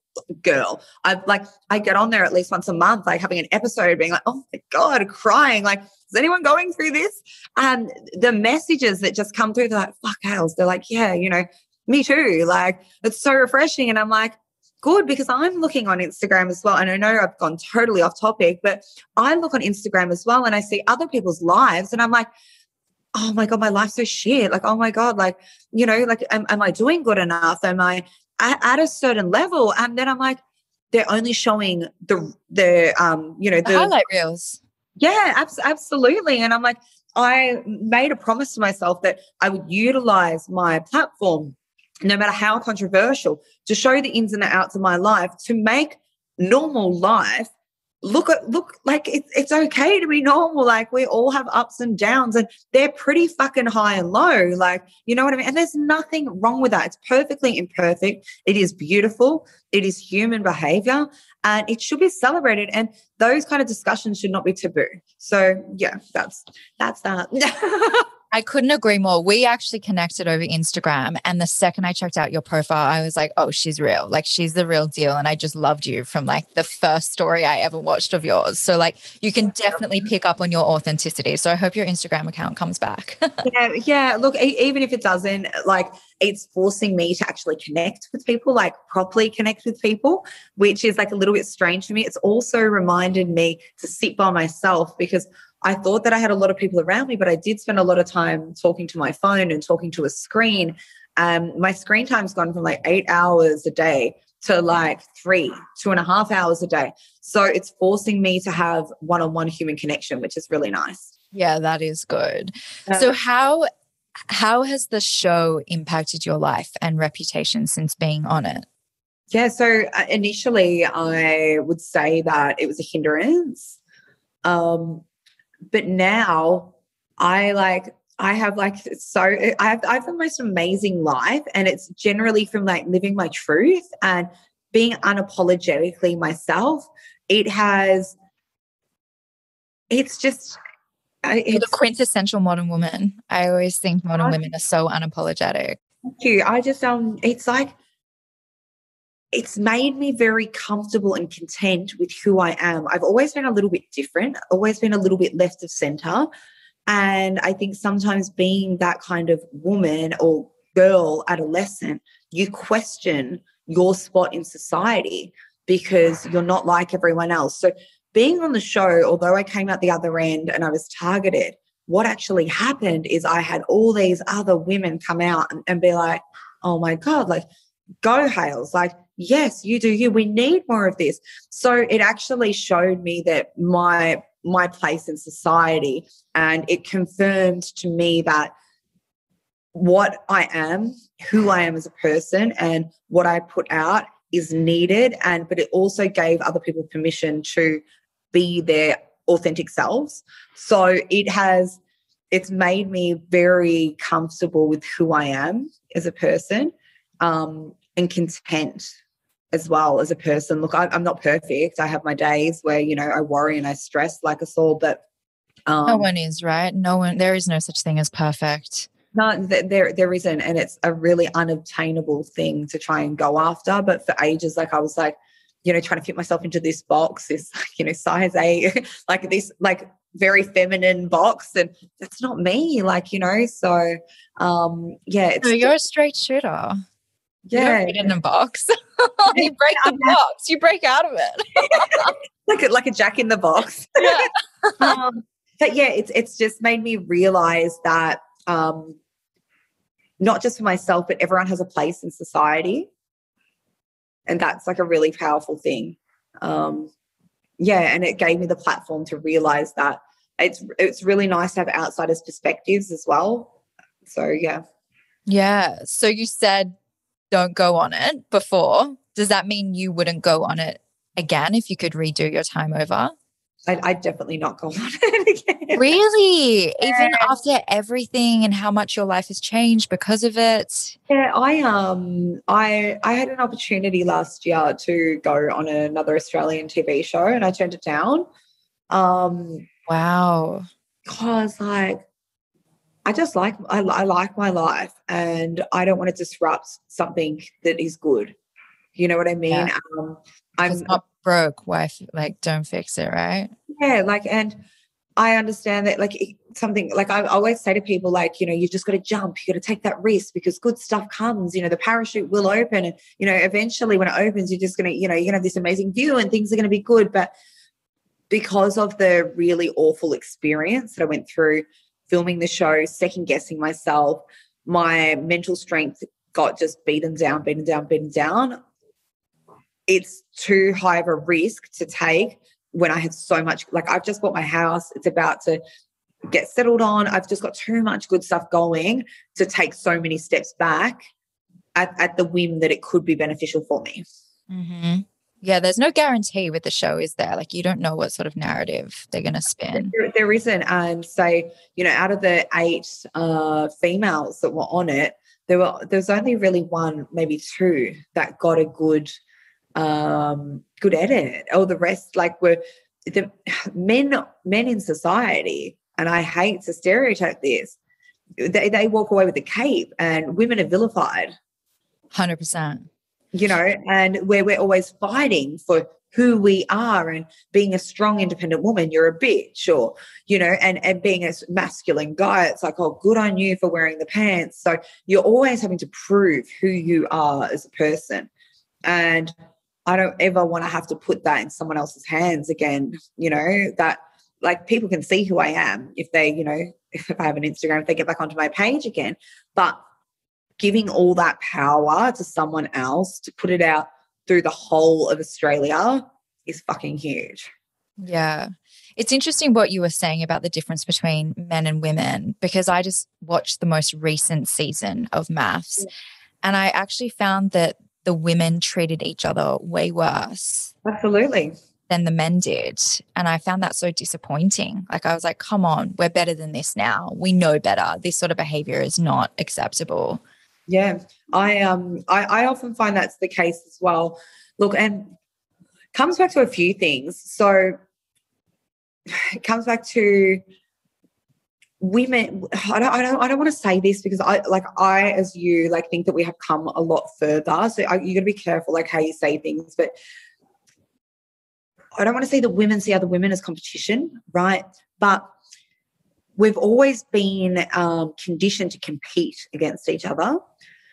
girl. I've like, I get on there at least once a month, like having an episode being like, oh my God, crying. Like, is anyone going through this? And the messages that just come through, they're like, fuck else. They're like, yeah, you know, me too. Like, it's so refreshing. And I'm like, good because I'm looking on Instagram as well. And I know I've gone totally off topic, but I look on Instagram as well and I see other people's lives and I'm like, oh my God, my life's so shit. Like, oh my God, like, you know, like, am, am I doing good enough? Am I at, at, a certain level? And then I'm like, they're only showing the, the, um, you know, the, the highlight reels. Yeah, abs- absolutely. And I'm like, I made a promise to myself that I would utilize my platform, no matter how controversial, to show the ins and the outs of my life, to make normal life look at look like it's it's okay to be normal. Like we all have ups and downs and they're pretty fucking high and low. Like you know what i mean? And there's nothing wrong with that. It's perfectly imperfect. It is beautiful. It is human behavior and it should be celebrated. And those kind of discussions should not be taboo. So yeah that's that's that I couldn't agree more. We actually connected over Instagram. And the second I checked out your profile, I was like, oh, she's real. Like, she's the real deal. And I just loved you from like the first story I ever watched of yours. So, like, you can definitely pick up on your authenticity. So, I hope your Instagram account comes back. yeah. Yeah. Look, even if it doesn't, like, it's forcing me to actually connect with people, like properly connect with people, which is like a little bit strange for me. It's also reminded me to sit by myself because I thought that I had a lot of people around me, but I did spend a lot of time talking to my phone and talking to a screen. Um, my screen time's gone from like eight hours a day to like three, two and a half hours a day. So it's forcing me to have one on one human connection, which is really nice. Yeah, that is good. Uh, so, how how has the show impacted your life and reputation since being on it? Yeah, so uh, initially I would say that it was a hindrance. Um, but now I like I have like so I have I have the most amazing life and it's generally from like living my truth and being unapologetically myself. It has it's just it's, the quintessential modern woman. I always think modern women are so unapologetic. Thank you. I just um it's like it's made me very comfortable and content with who I am. I've always been a little bit different, always been a little bit left of center. And I think sometimes being that kind of woman or girl, adolescent, you question your spot in society because you're not like everyone else. So, being on the show, although I came out the other end and I was targeted, what actually happened is I had all these other women come out and, and be like, oh my God, like, go Hales, like, yes, you do you. We need more of this. So it actually showed me that my my place in society and it confirmed to me that what I am, who I am as a person and what I put out is needed and but it also gave other people permission to be their authentic selves. So it has it's made me very comfortable with who I am as a person um, and content as well as a person. Look, I, am not perfect. I have my days where, you know, I worry and I stress like us all, but um, no one is, right? No one, there is no such thing as perfect. No, there, there isn't. And it's a really unobtainable thing to try and go after. But for ages, like I was like, you know, trying to fit myself into this box, this, you know, size A, like this, like very feminine box. And that's not me, like, you know, so um, yeah. It's no, you're a straight shooter. Yeah. You in a box. you break the box. You break out of it. like a, like a jack in the box. Yeah. um, but yeah, it's it's just made me realize that um, not just for myself, but everyone has a place in society, and that's like a really powerful thing. Um, yeah, and it gave me the platform to realize that it's it's really nice to have outsiders' perspectives as well. So yeah. Yeah. So you said don't go on it before, does that mean you wouldn't go on it again if you could redo your time over? I'd, I'd definitely not go on it again. Really? Yeah. Even after everything and how much your life has changed because of it? Yeah, I um I I had an opportunity last year to go on another Australian TV show and I turned it down. Um wow. Because like I just like I, I like my life and I don't want to disrupt something that is good. You know what I mean? Yeah. Um, I'm not broke. Wife, like, don't fix it, right? Yeah, like, and I understand that, like, something like I always say to people, like, you know, you just got to jump, you got to take that risk because good stuff comes. You know, the parachute will open, and you know, eventually when it opens, you're just gonna, you know, you're gonna have this amazing view and things are gonna be good. But because of the really awful experience that I went through filming the show, second guessing myself, my mental strength got just beaten down, beaten down, beaten down. It's too high of a risk to take when I have so much. Like, I've just bought my house, it's about to get settled on. I've just got too much good stuff going to take so many steps back at, at the whim that it could be beneficial for me. Mm-hmm. Yeah, there's no guarantee with the show, is there? Like, you don't know what sort of narrative they're going to spin. There, there isn't. And so you know, out of the eight uh, females that were on it, there were there's only really one, maybe two, that got a good um good edit. All the rest, like, were the men men in society. And I hate to stereotype this. They they walk away with the cape, and women are vilified. Hundred percent you know, and where we're always fighting for who we are and being a strong independent woman you're a bitch or you know and and being a masculine guy it's like oh good on you for wearing the pants. So you're always having to prove who you are as a person. And i don't ever want to have to put that in someone else's hands again you know that like people can see who i am if they you know if i have an instagram if they get back onto my page again. But giving all that power to someone else to put it out through the whole of Australia is fucking huge. Yeah. It's interesting what you were saying about the difference between men and women because I just watched the most recent season of MAFS and I actually found that the women treated each other way worse. Absolutely. Than the men did. And I found that so disappointing. Like, I was like, come on, we're better than this now. We know better. This sort of behavior is not acceptable. Yeah, I um I, I often find that's the case as well. Look, and comes back to a few things. So it comes back to women I don't, I don't I don't want to say this because I like I as you like think that we have come a lot further so I, you got to be careful like how you say things but I don't want to say that women see other women as competition right but we've always been um, conditioned to compete against each other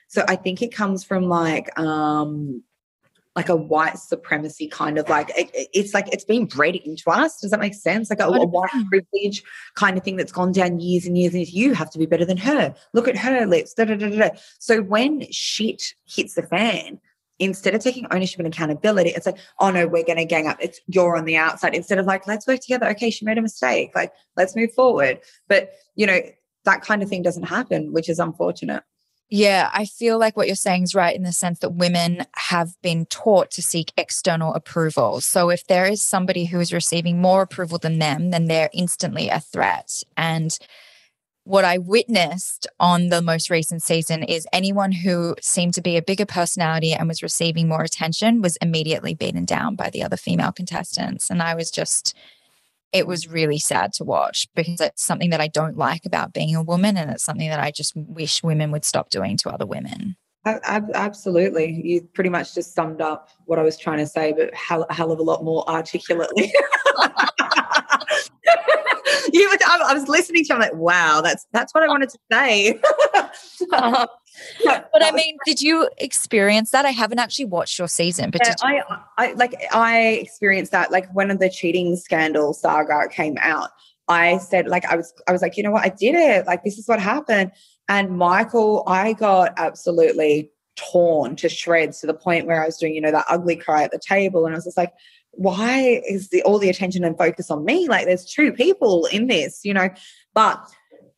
so I think it comes from like um like a white supremacy kind of like it, it's like it's been bred into us. Does that make sense? Like a, a, white privilege kind of thing that's gone down years and years and years. You have to be better than her. Look at her lips. Da, da, da, da. So when shit hits the fan, instead of taking ownership and accountability, it's like, oh no, we're going to gang up. It's you're on the outside. Instead of like, let's work together. Okay, she made a mistake. Like, let's move forward. But you know, that kind of thing doesn't happen, which is unfortunate. Yeah, I feel like what you're saying is right in the sense that women have been taught to seek external approval. So if there is somebody who is receiving more approval than them, then they're instantly a threat. And what I witnessed on the most recent season is anyone who seemed to be a bigger personality and was receiving more attention was immediately beaten down by the other female contestants. And I was just it was really sad to watch because it's something that I don't like about being a woman. And it's something that I just wish women would stop doing to other women. Absolutely. You pretty much just summed up what I was trying to say, but hell, a hell of a lot more articulately. you were, I was listening to you, I'm like, wow, that's that's what I wanted to say. um, but I mean, did you experience that? I haven't actually watched your season, but yeah, I, I like I experienced that. Like when the cheating scandal saga came out, I said like I was I was like, you know what, I did it. Like this is what happened. And Michael, I got absolutely torn to shreds to the point where I was doing, you know, that ugly cry at the table, and I was just like, why is the all the attention and focus on me? Like there's two people in this, you know. But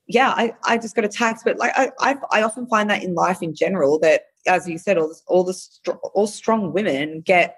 yeah, I, I just got attacked. But like I, I, I often find that in life in general that, as you said, all this, all the all strong women get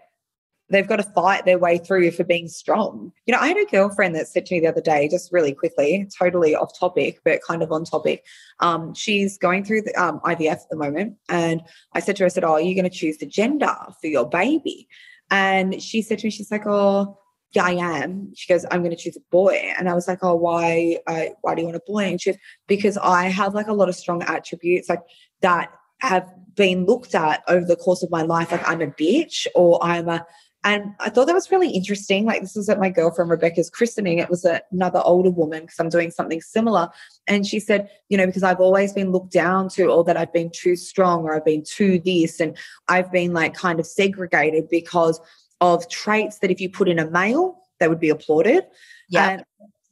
they've got to fight their way through for being strong. You know, I had a girlfriend that said to me the other day, just really quickly, totally off topic, but kind of on topic. Um, she's going through the um, IVF at the moment, and I said to her, I said, "Oh, are you going to choose the gender for your baby?" And she said to me, she's like, "Oh." yeah, I am. She goes, I'm going to choose a boy. And I was like, oh, why, uh, why do you want a boy? And she goes, because I have like a lot of strong attributes like that have been looked at over the course of my life. Like I'm a bitch or I'm a, and I thought that was really interesting. Like this was at my girlfriend Rebecca's christening. It was a, another older woman because I'm doing something similar. And she said, you know, because I've always been looked down to or that I've been too strong or I've been too this. And I've been like kind of segregated because of traits that if you put in a male, they would be applauded. Yeah. And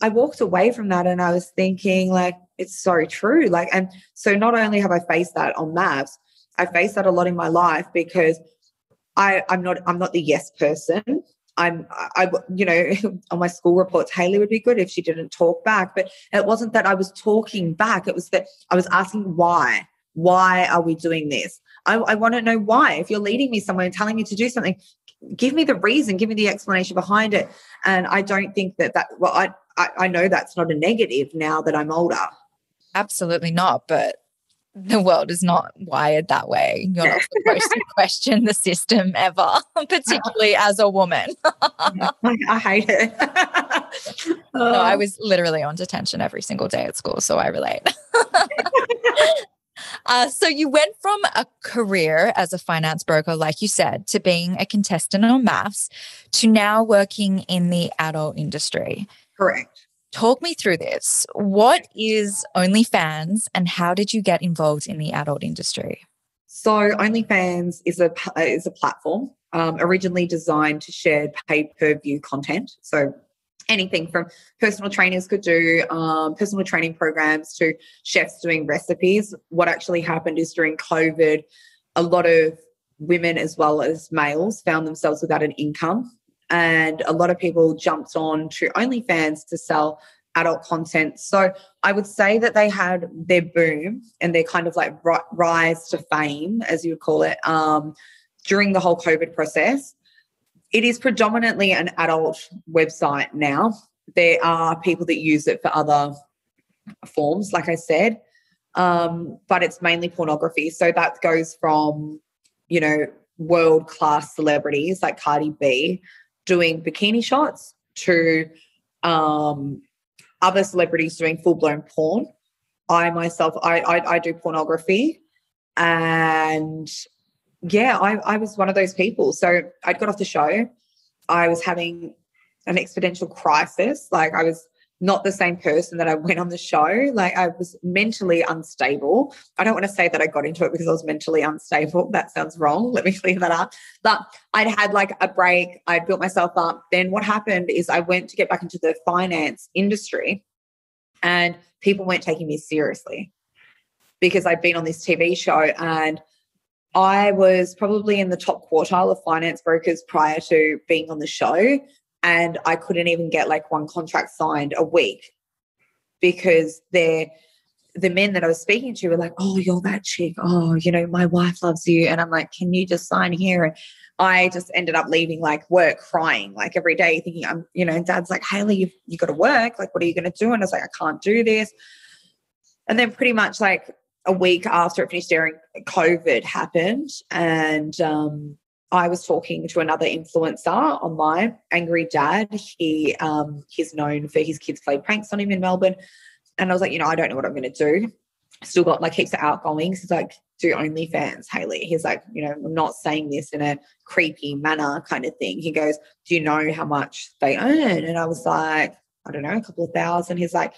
I walked away from that and I was thinking, like, it's so true. Like, and so not only have I faced that on MAFS, I faced that a lot in my life because I, I'm not I'm not the yes person. I'm I you know on my school reports Hayley would be good if she didn't talk back, but it wasn't that I was talking back. It was that I was asking why. Why are we doing this? I, I want to know why. If you're leading me somewhere and telling me to do something, give me the reason, give me the explanation behind it. And I don't think that that, well, I, I, I know that's not a negative now that I'm older. Absolutely not. But the world is not wired that way. You're not supposed to question the system ever, particularly as a woman. I hate it. no, I was literally on detention every single day at school, so I relate. uh, so you went from a career as a finance broker, like you said, to being a contestant on MAFS, to now working in the adult industry. Correct. Talk me through this. What is OnlyFans and how did you get involved in the adult industry? So OnlyFans is a is a platform um, originally designed to share pay per view content. So anything from personal trainers could do um, personal training programs to chefs doing recipes. What actually happened is during COVID, a lot of women as well as males found themselves without an income and a lot of people jumped on to OnlyFans to sell adult content. So I would say that they had their boom and their kind of like rise to fame, as you would call it, um, during the whole COVID process. It is predominantly an adult website now. There are people that use it for other forms, like I said, um, but it's mainly pornography. So that goes from, you know, world class celebrities like Cardi B doing bikini shots to um, other celebrities doing full blown porn. I myself, I, I, I do pornography, and yeah, I, I was one of those people. So I'd got off the show. I was having an exponential crisis. Like I was not the same person that I went on the show. Like I was mentally unstable. I don't want to say that I got into it because I was mentally unstable. That sounds wrong. Let me clear that up. But I'd had like a break. I'd built myself up. Then what happened is I went to get back into the finance industry and people weren't taking me seriously because I'd been on this TV show and I was probably in the top quartile of finance brokers prior to being on the show and I couldn't even get like one contract signed a week because they're the men that I was speaking to were like, "Oh, you're that chick. Oh, you know, my wife loves you." And I'm like, "Can you just sign here?" And I just ended up leaving like work crying like every day, thinking, "I'm," you know. And Dad's like, "Hayley, you've you got to work. Like, what are you going to do?" And I was like, "I can't do this." And then pretty much like a week after it finished airing, COVID happened, and um, I was talking to another influencer online, Angry Dad. He um, he's known for his kids play pranks on him in Melbourne, and I was like, you know, I don't know what I'm going to do. Still got like heaps of outgoings. He's like, do OnlyFans, Hayley. He's like, you know, I'm not saying this in a creepy manner kind of thing. He goes, do you know how much they earn? And I was like, I don't know, a couple of thousand. He's like,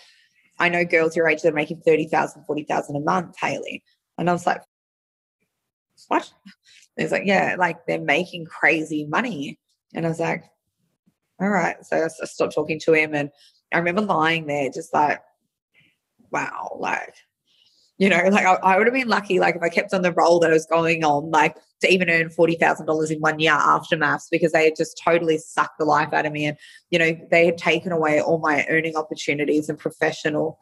I know girls your age that are making 30,000, 40,000 a month, Hayley. And I was like, what? It's like, yeah, like they're making crazy money. And I was like, all right. So I stopped talking to him. And I remember lying there just like, wow, like, you know, like I, I would have been lucky, like if I kept on the roll that I was going on, like to even earn $40,000 in one year after MAFS because they had just totally sucked the life out of me. And, you know, they had taken away all my earning opportunities and professional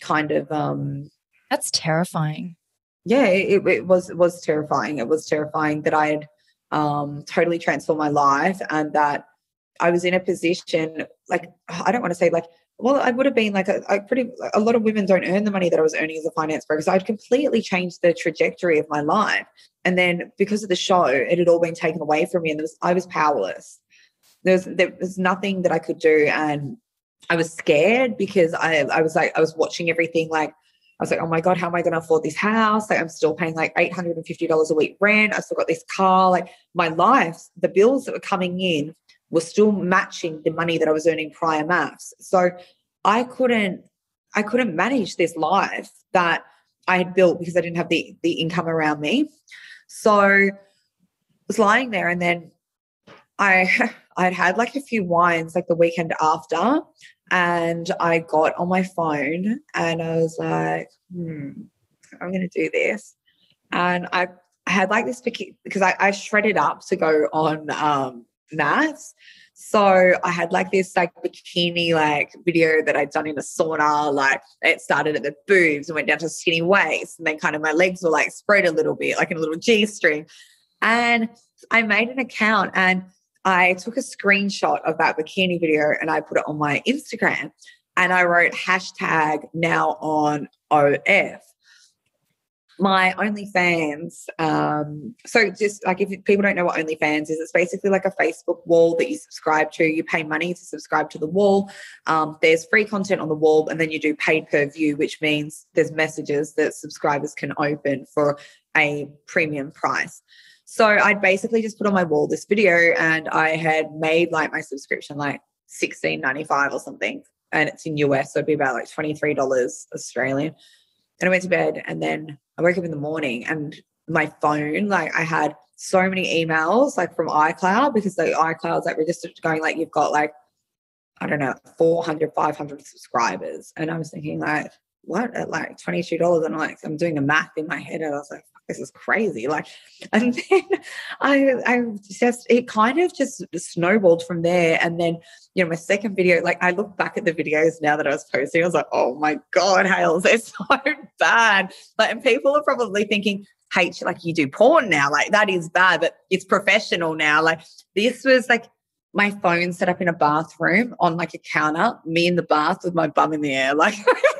kind of. um That's terrifying yeah, it, it was it was terrifying. It was terrifying that I had um, totally transformed my life and that I was in a position like I don't want to say like well I would have been like a, a, pretty a lot of women don't earn the money that I was earning as a finance broker. So I'd completely changed the trajectory of my life. And then because of the show, it had all been taken away from me and was, I was powerless. There was there was nothing that I could do and I was scared because I I was like I was watching everything like was like, oh my God, how am I going to afford this house? Like, I'm still paying like $850 a week rent. I still got this car. Like, my life, the bills that were coming in were still matching the money that I was earning prior MAFS. So I couldn't, I couldn't manage this life that I had built because I didn't have the, the income around me. So I was lying there and then I I'd had like a few wines like the weekend after and I got on my phone and I was like, hmm, I'm going to do this. And I, had like this because I, I shredded up to go on um, MAFS. So I had like this like bikini like video that I'd done in a sauna. Like it started at the boobs and went down to skinny waist, and then kind of my legs were like spread a little bit, like in a little G string. And I made an account and I took a screenshot of that bikini video and I put it on my Instagram and I wrote hashtag now on OF. My OnlyFans. Um, so just like if people don't know what OnlyFans is, it's basically like a Facebook wall that you subscribe to. You pay money to subscribe to the wall. Um, there's free content on the wall, and then you do paid per view, which means there's messages that subscribers can open for a premium price. So I'd basically just put on my wall this video and I had made like my subscription like 16.95 or something. And it's in US, so it'd be about like $23 Australian. And I went to bed and then I woke up in the morning and my phone, like I had so many emails like from iCloud because the iCloud's like registered going like you've got like, I don't know, 400, 500 subscribers. And I was thinking like, what at like $22? And I'm like, I'm doing the math in my head. And I was like, this is crazy. Like, and then I, I just, it kind of just snowballed from there. And then, you know, my second video, like I look back at the videos now that I was posting, I was like, oh my God, Hales, they're so bad. Like, and people are probably thinking, hey, like you do porn now, like that is bad, but it's professional now. Like this was like my phone set up in a bathroom on like a counter, me in the bath with my bum in the air. Like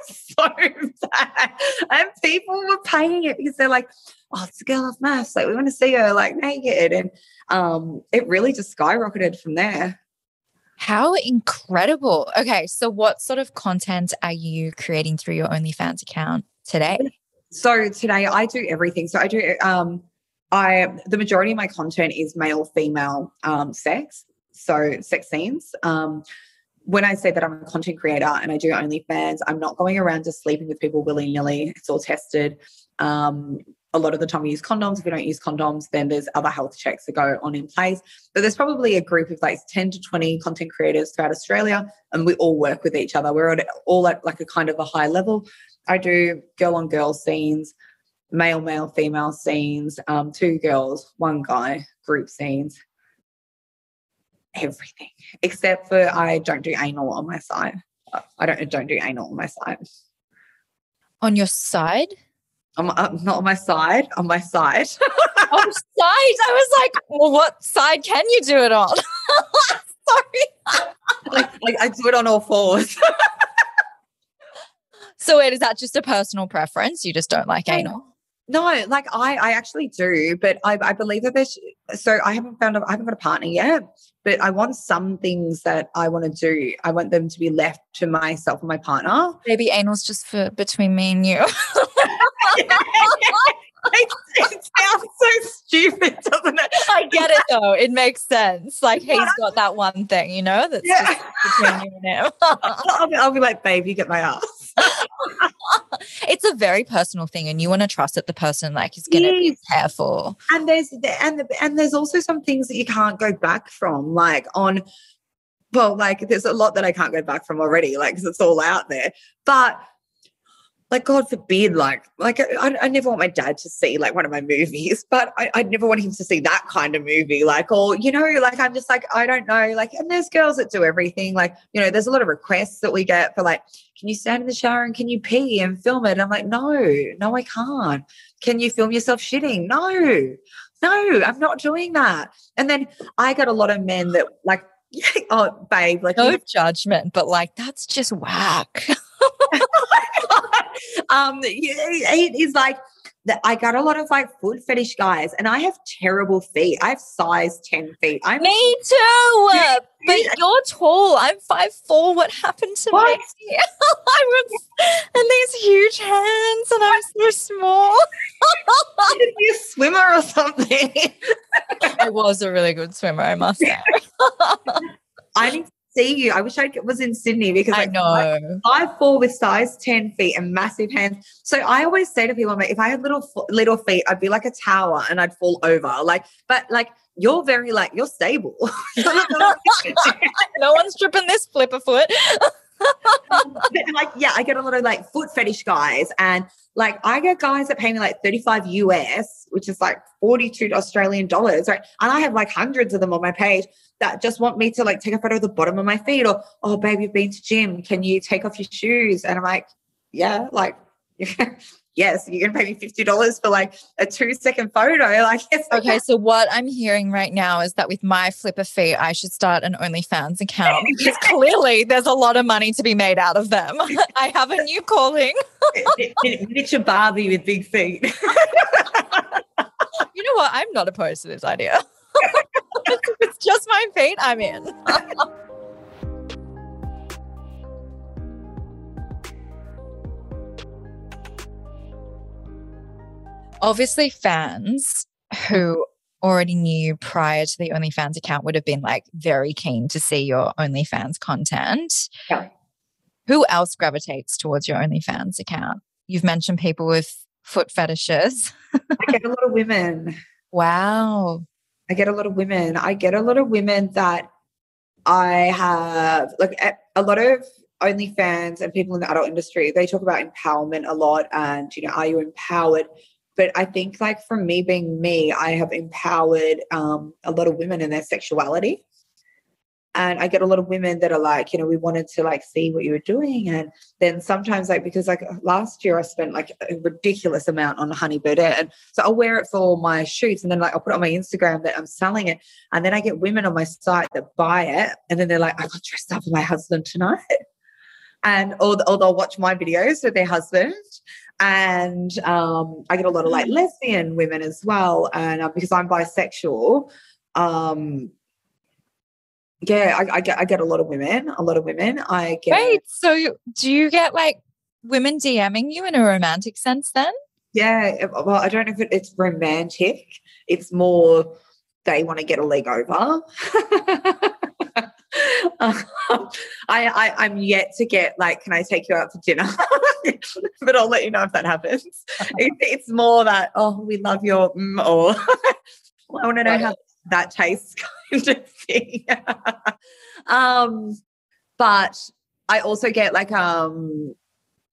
so bad. And people were paying it because they're like, oh, it's a girl of MAFS. Like we want to see her like naked. And um, it really just skyrocketed from there. How incredible. Okay. So what sort of content are you creating through your OnlyFans account today? So today I do everything. So I do um I the majority of my content is male female um sex so sex scenes. Um, when I say that I'm a content creator and I do OnlyFans, I'm not going around just sleeping with people willy nilly. It's all tested. Um, a lot of the time we use condoms. If we don't use condoms, then there's other health checks that go on in place. But there's probably a group of like 10 to 20 content creators throughout Australia, and we all work with each other. We're all at like a kind of a high level. I do girl on girl scenes, male, male, female scenes, um, two girls, one guy, group scenes, everything except for I don't do anal on my side. I don't don't do anal on my side. On your side? I'm uh, not on my side. On my side. on side. I was like, well, what side can you do it on? Sorry. like, like I do it on all fours. so wait, is that just a personal preference? You just don't like anal? No, like I, I actually do, but I, I believe that there's. So I haven't found, a, I haven't got a partner yet, but I want some things that I want to do. I want them to be left to myself and my partner. Maybe anal's just for between me and you. it, it sounds so stupid, doesn't it? I get it though. It makes sense. Like he's got that one thing, you know, that's yeah. between you and him. I'll, be, I'll be like, babe, you get my ass. it's a very personal thing, and you want to trust that the person like is going to yes. be careful. And there's and the, and there's also some things that you can't go back from, like on. Well, like there's a lot that I can't go back from already, like because it's all out there. But like God forbid, like like I, I, never want my dad to see like one of my movies, but I, I'd never want him to see that kind of movie. Like, or you know, like I'm just like I don't know. Like, and there's girls that do everything. Like, you know, there's a lot of requests that we get for like, can you stand in the shower and can you pee and film it? And I'm like, no, no, I can't. Can you film yourself shitting? No, no, I'm not doing that. And then I get a lot of men that like, oh, babe, like no judgment, but like that's just whack. um, it is like that I got a lot of like foot fetish guys, and I have terrible feet. I have size 10 feet. I'm Me too. but you're tall. I'm five four. What happened to what? me? I was and these huge hands, and I'm so small. you be a swimmer or something. I was a really good swimmer, I must say. I need see you. I wish I was in Sydney because I know five four with size ten feet and massive hands. So I always say to people, I'm like, if I had little little feet, I'd be like a tower and I'd fall over. Like, but like you're very like you're stable. no one's tripping this flipper foot. like, yeah, I get a lot of like foot fetish guys, and like I get guys that pay me like 35 US, which is like 42 Australian dollars, right? And I have like hundreds of them on my page that just want me to like take a photo of the bottom of my feet or, oh, babe, you've been to gym. Can you take off your shoes? And I'm like, yeah, like, yes, you're gonna pay me fifty dollars for like a two second photo. Like yes, okay. So what I'm hearing right now is that with my flipper feet, I should start an OnlyFans account because clearly there's a lot of money to be made out of them. I have a new calling. Miniature Barbie with big feet. you know what? I'm not opposed to this idea. it's just my fate I'm in. obviously fans who already knew prior to the OnlyFans account would have been like very keen to see your OnlyFans content. Yeah. Who else gravitates towards your OnlyFans account? You've mentioned people with foot fetishes. I get a lot of women. Wow. I get a lot of women. I get a lot of women that I have, like a lot of OnlyFans and people in the adult industry, they talk about empowerment a lot and, you know, are you empowered? but I think like for me being me, I have empowered um, a lot of women in their sexuality. And I get a lot of women that are like, you know, we wanted to like see what you were doing. And then sometimes like because like last year I spent like a ridiculous amount on Honey Birdette. And so I'll wear it for my shoots and then like I'll put it on my Instagram that I'm selling it. And then I get women on my site that buy it. And then they're like, I got dressed up for my husband tonight. And or, or they'll watch my videos with their husband and um, I get a lot of like lesbian women as well. And uh, because I'm bisexual, um, yeah, I, I, get I get a lot of women, a lot of women. I get. Wait, so do you get like women DMing you in a romantic sense then? Yeah, well, I don't know if it, it's romantic. It's more they want to get a leg over. um, I, I am yet to get like, can I take you out for dinner? but I'll let you know if that happens. It, it's more that oh, we love your mm, or I want to know how that tastes kind of thing. um, but I also get like um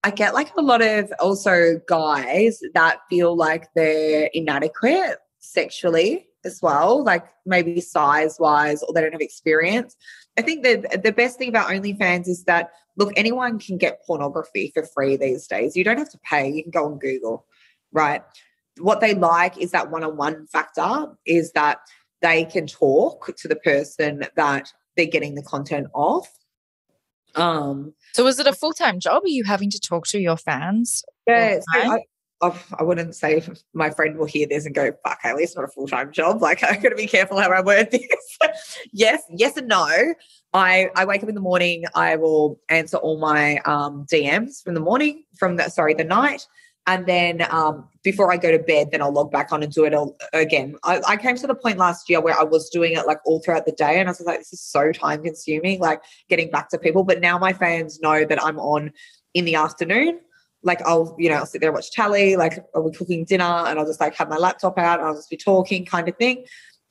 I get like a lot of also guys that feel like they're inadequate sexually as well, like maybe size wise, or they don't have experience. I think the the best thing about OnlyFans is that look, anyone can get pornography for free these days. You don't have to pay. You can go on Google, right? What they like is that one-on-one factor is that they can talk to the person that they're getting the content off. Um, so is it a full-time job? Are you having to talk to your fans? Yeah, so I, I wouldn't say my friend will hear this and go, fuck, Hayley, it's not a full time job. Like, I've got to be careful how I word this. yes, yes, and no. I, I wake up in the morning, I will answer all my um, DMs from the morning, from the, sorry, the night. And then um, before I go to bed, then I'll log back on and do it all again. I, I, came to the point last year where I was doing it like all throughout the day. And I was like, this is so time consuming, like getting back to people. But now my fans know that I'm on in the afternoon like I'll, you know, I'll sit there and watch tally, like are we cooking dinner and I'll just like have my laptop out and I'll just be talking kind of thing.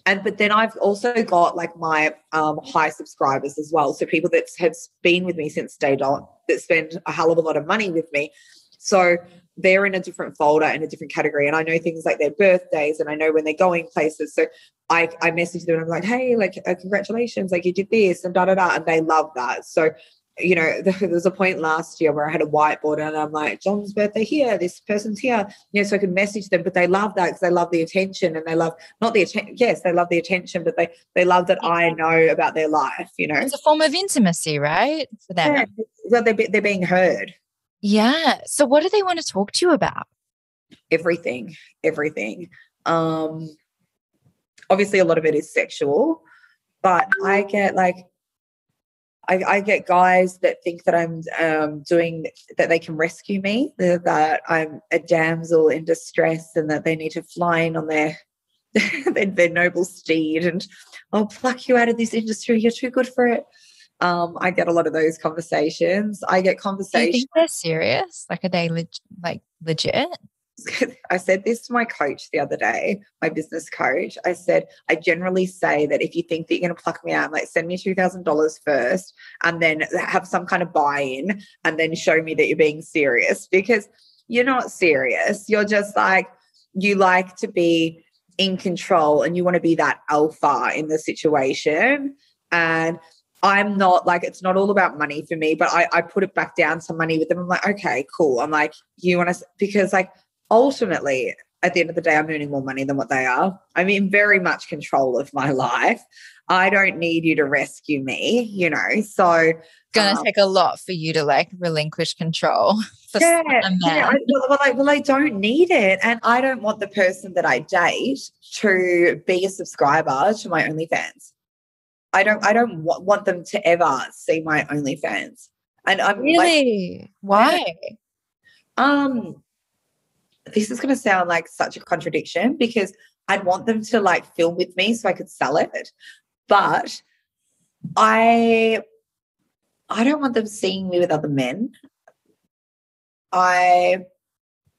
And but then I've also got like my um, high subscribers as well. So people that have been with me since day dot that spend a hell of a lot of money with me. So they're in a different folder in a different category. And I know things like their birthdays and I know when they're going places. So I, I message them and I'm like, hey, like, uh, congratulations, like you did this and da da da. And they love that. So you know, there was a point last year where I had a whiteboard and I'm like, John's birthday here, this person's here, you know, so I could message them, but they love that because they love the attention and they love not the attention. Yes, they love the attention, but they they love that I know about their life. You know, it's a form of intimacy, right? For them, yeah. well, they're they're being heard. Yeah. So, what do they want to talk to you about? Everything, everything. Um, obviously, a lot of it is sexual, but I get like I, I, get guys that think that I'm um, doing that they can rescue me, that I'm a damsel in distress, and that they need to fly in on their their, their, noble steed, and I'll pluck you out of this industry. You're too good for it. Um, I get a lot of those conversations. I get conversations. Do you think they're serious? Like, are they leg- like legit? I said this to my coach the other day, my business coach. I said, I generally say that if you think that you're going to pluck me out, like send me $2,000 first and then have some kind of buy in and then show me that you're being serious because you're not serious. You're just like, you like to be in control and you want to be that alpha in the situation. And I'm not like it's not all about money for me, but I, I put it back down some money with them. I'm like, okay, cool. I'm like, you want to because like ultimately at the end of the day, I'm earning more money than what they are. I'm in very much control of my life. I don't need you to rescue me, you know. So gonna um, take a lot for you to like relinquish control. yeah, yeah I, well, well, I, well, I don't need it, and I don't want the person that I date to be a subscriber to my OnlyFans. I don't. I don't want, want them to ever see my OnlyFans. And I'm really like, why? Um, this is going to sound like such a contradiction because I'd want them to like film with me so I could sell it. But I I don't want them seeing me with other men. I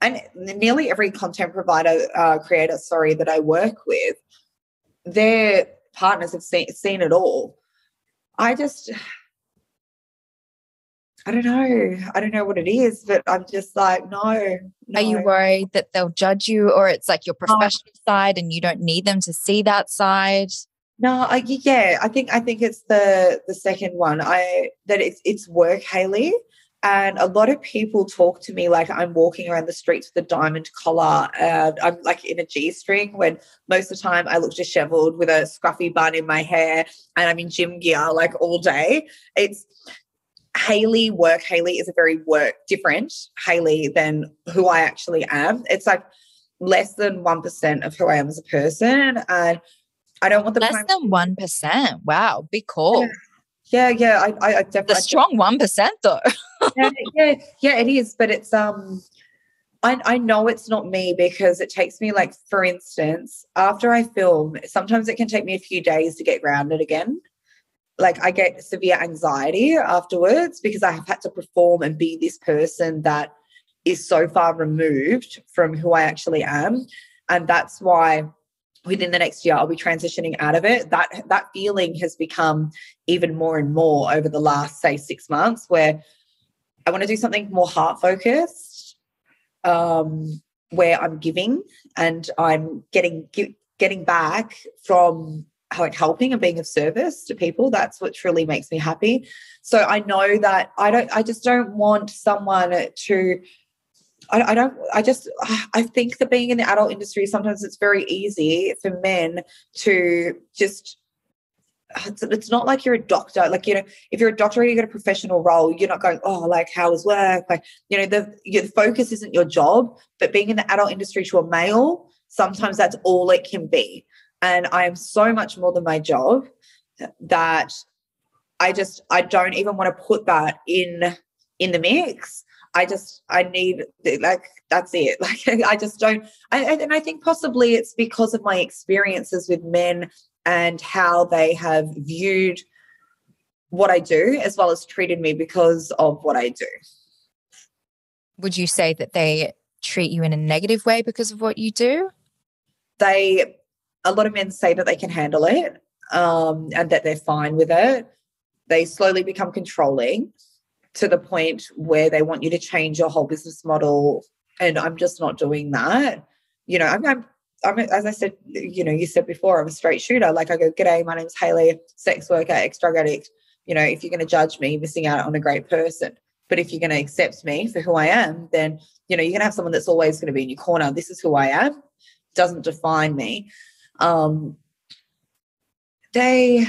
and nearly every content provider uh, creator, sorry, that I work with, their partners have seen, seen it all. I just I don't know. I don't know what it is, but I'm just like, no. no. Are you worried that they'll judge you or it's like your uh, professional side and you don't need them to see that side? No, I, yeah, I think I think it's the the second one. I that it's it's work, Hayley. And a lot of people talk to me like I'm walking around the streets with a diamond collar and I'm like in a G string when most of the time I look disheveled with a scruffy bun in my hair and I'm in gym gear like all day. It's Hayley work, Hayley is a very work different Hayley than who I actually am. It's like less than 1% of who I am as a person. And I don't want the less than 1%. Wow, big call. Yeah, yeah, I, I definitely. The strong 1% though. yeah, yeah, it is. But it's, um, I, I know it's not me because it takes me like for instance after i film sometimes it can take me a few days to get grounded again like I get severe anxiety afterwards because I have had to perform and be this person that is so far removed from who I actually am. And that's why within the next year I'll be transitioning out of it. That that feeling has become even more and more over the last, say, six months, where I want to do something more heart focused, um, where I'm giving and I'm getting getting back from like helping and being of service to people. That's what truly makes me happy. So i know that i don't i just don't want someone to I, I don't i just i think that being in the adult industry sometimes it's very easy for men to just it's, it's not like you're a doctor like you know if you're a doctor you get a professional role you're not going oh like how was work like you know the your focus isn't your job but being in the adult industry to a male sometimes that's all it can be and I am so much more than my job that I just I don't even want to put that in in the mix. I just I need like that's it. Like I just don't. I, and I think possibly it's because of my experiences with men and how they have viewed what I do as well as treated me because of what I do. Would you say that they treat you in a negative way because of what you do? They a lot of men say that they can handle it um, and that they're fine with it. They slowly become controlling to the point where they want you to change your whole business model. And I'm just not doing that. You know, I'm, I'm, I'm as I said, you know, you said before, I'm a straight shooter. Like I go, G'day, my name's Hayley, sex worker, ex drug addict. You know, if you're going to judge me, missing out on a great person. But if you're going to accept me for who I am, then, you know, you're going to have someone that's always going to be in your corner. This is who I am, doesn't define me um, they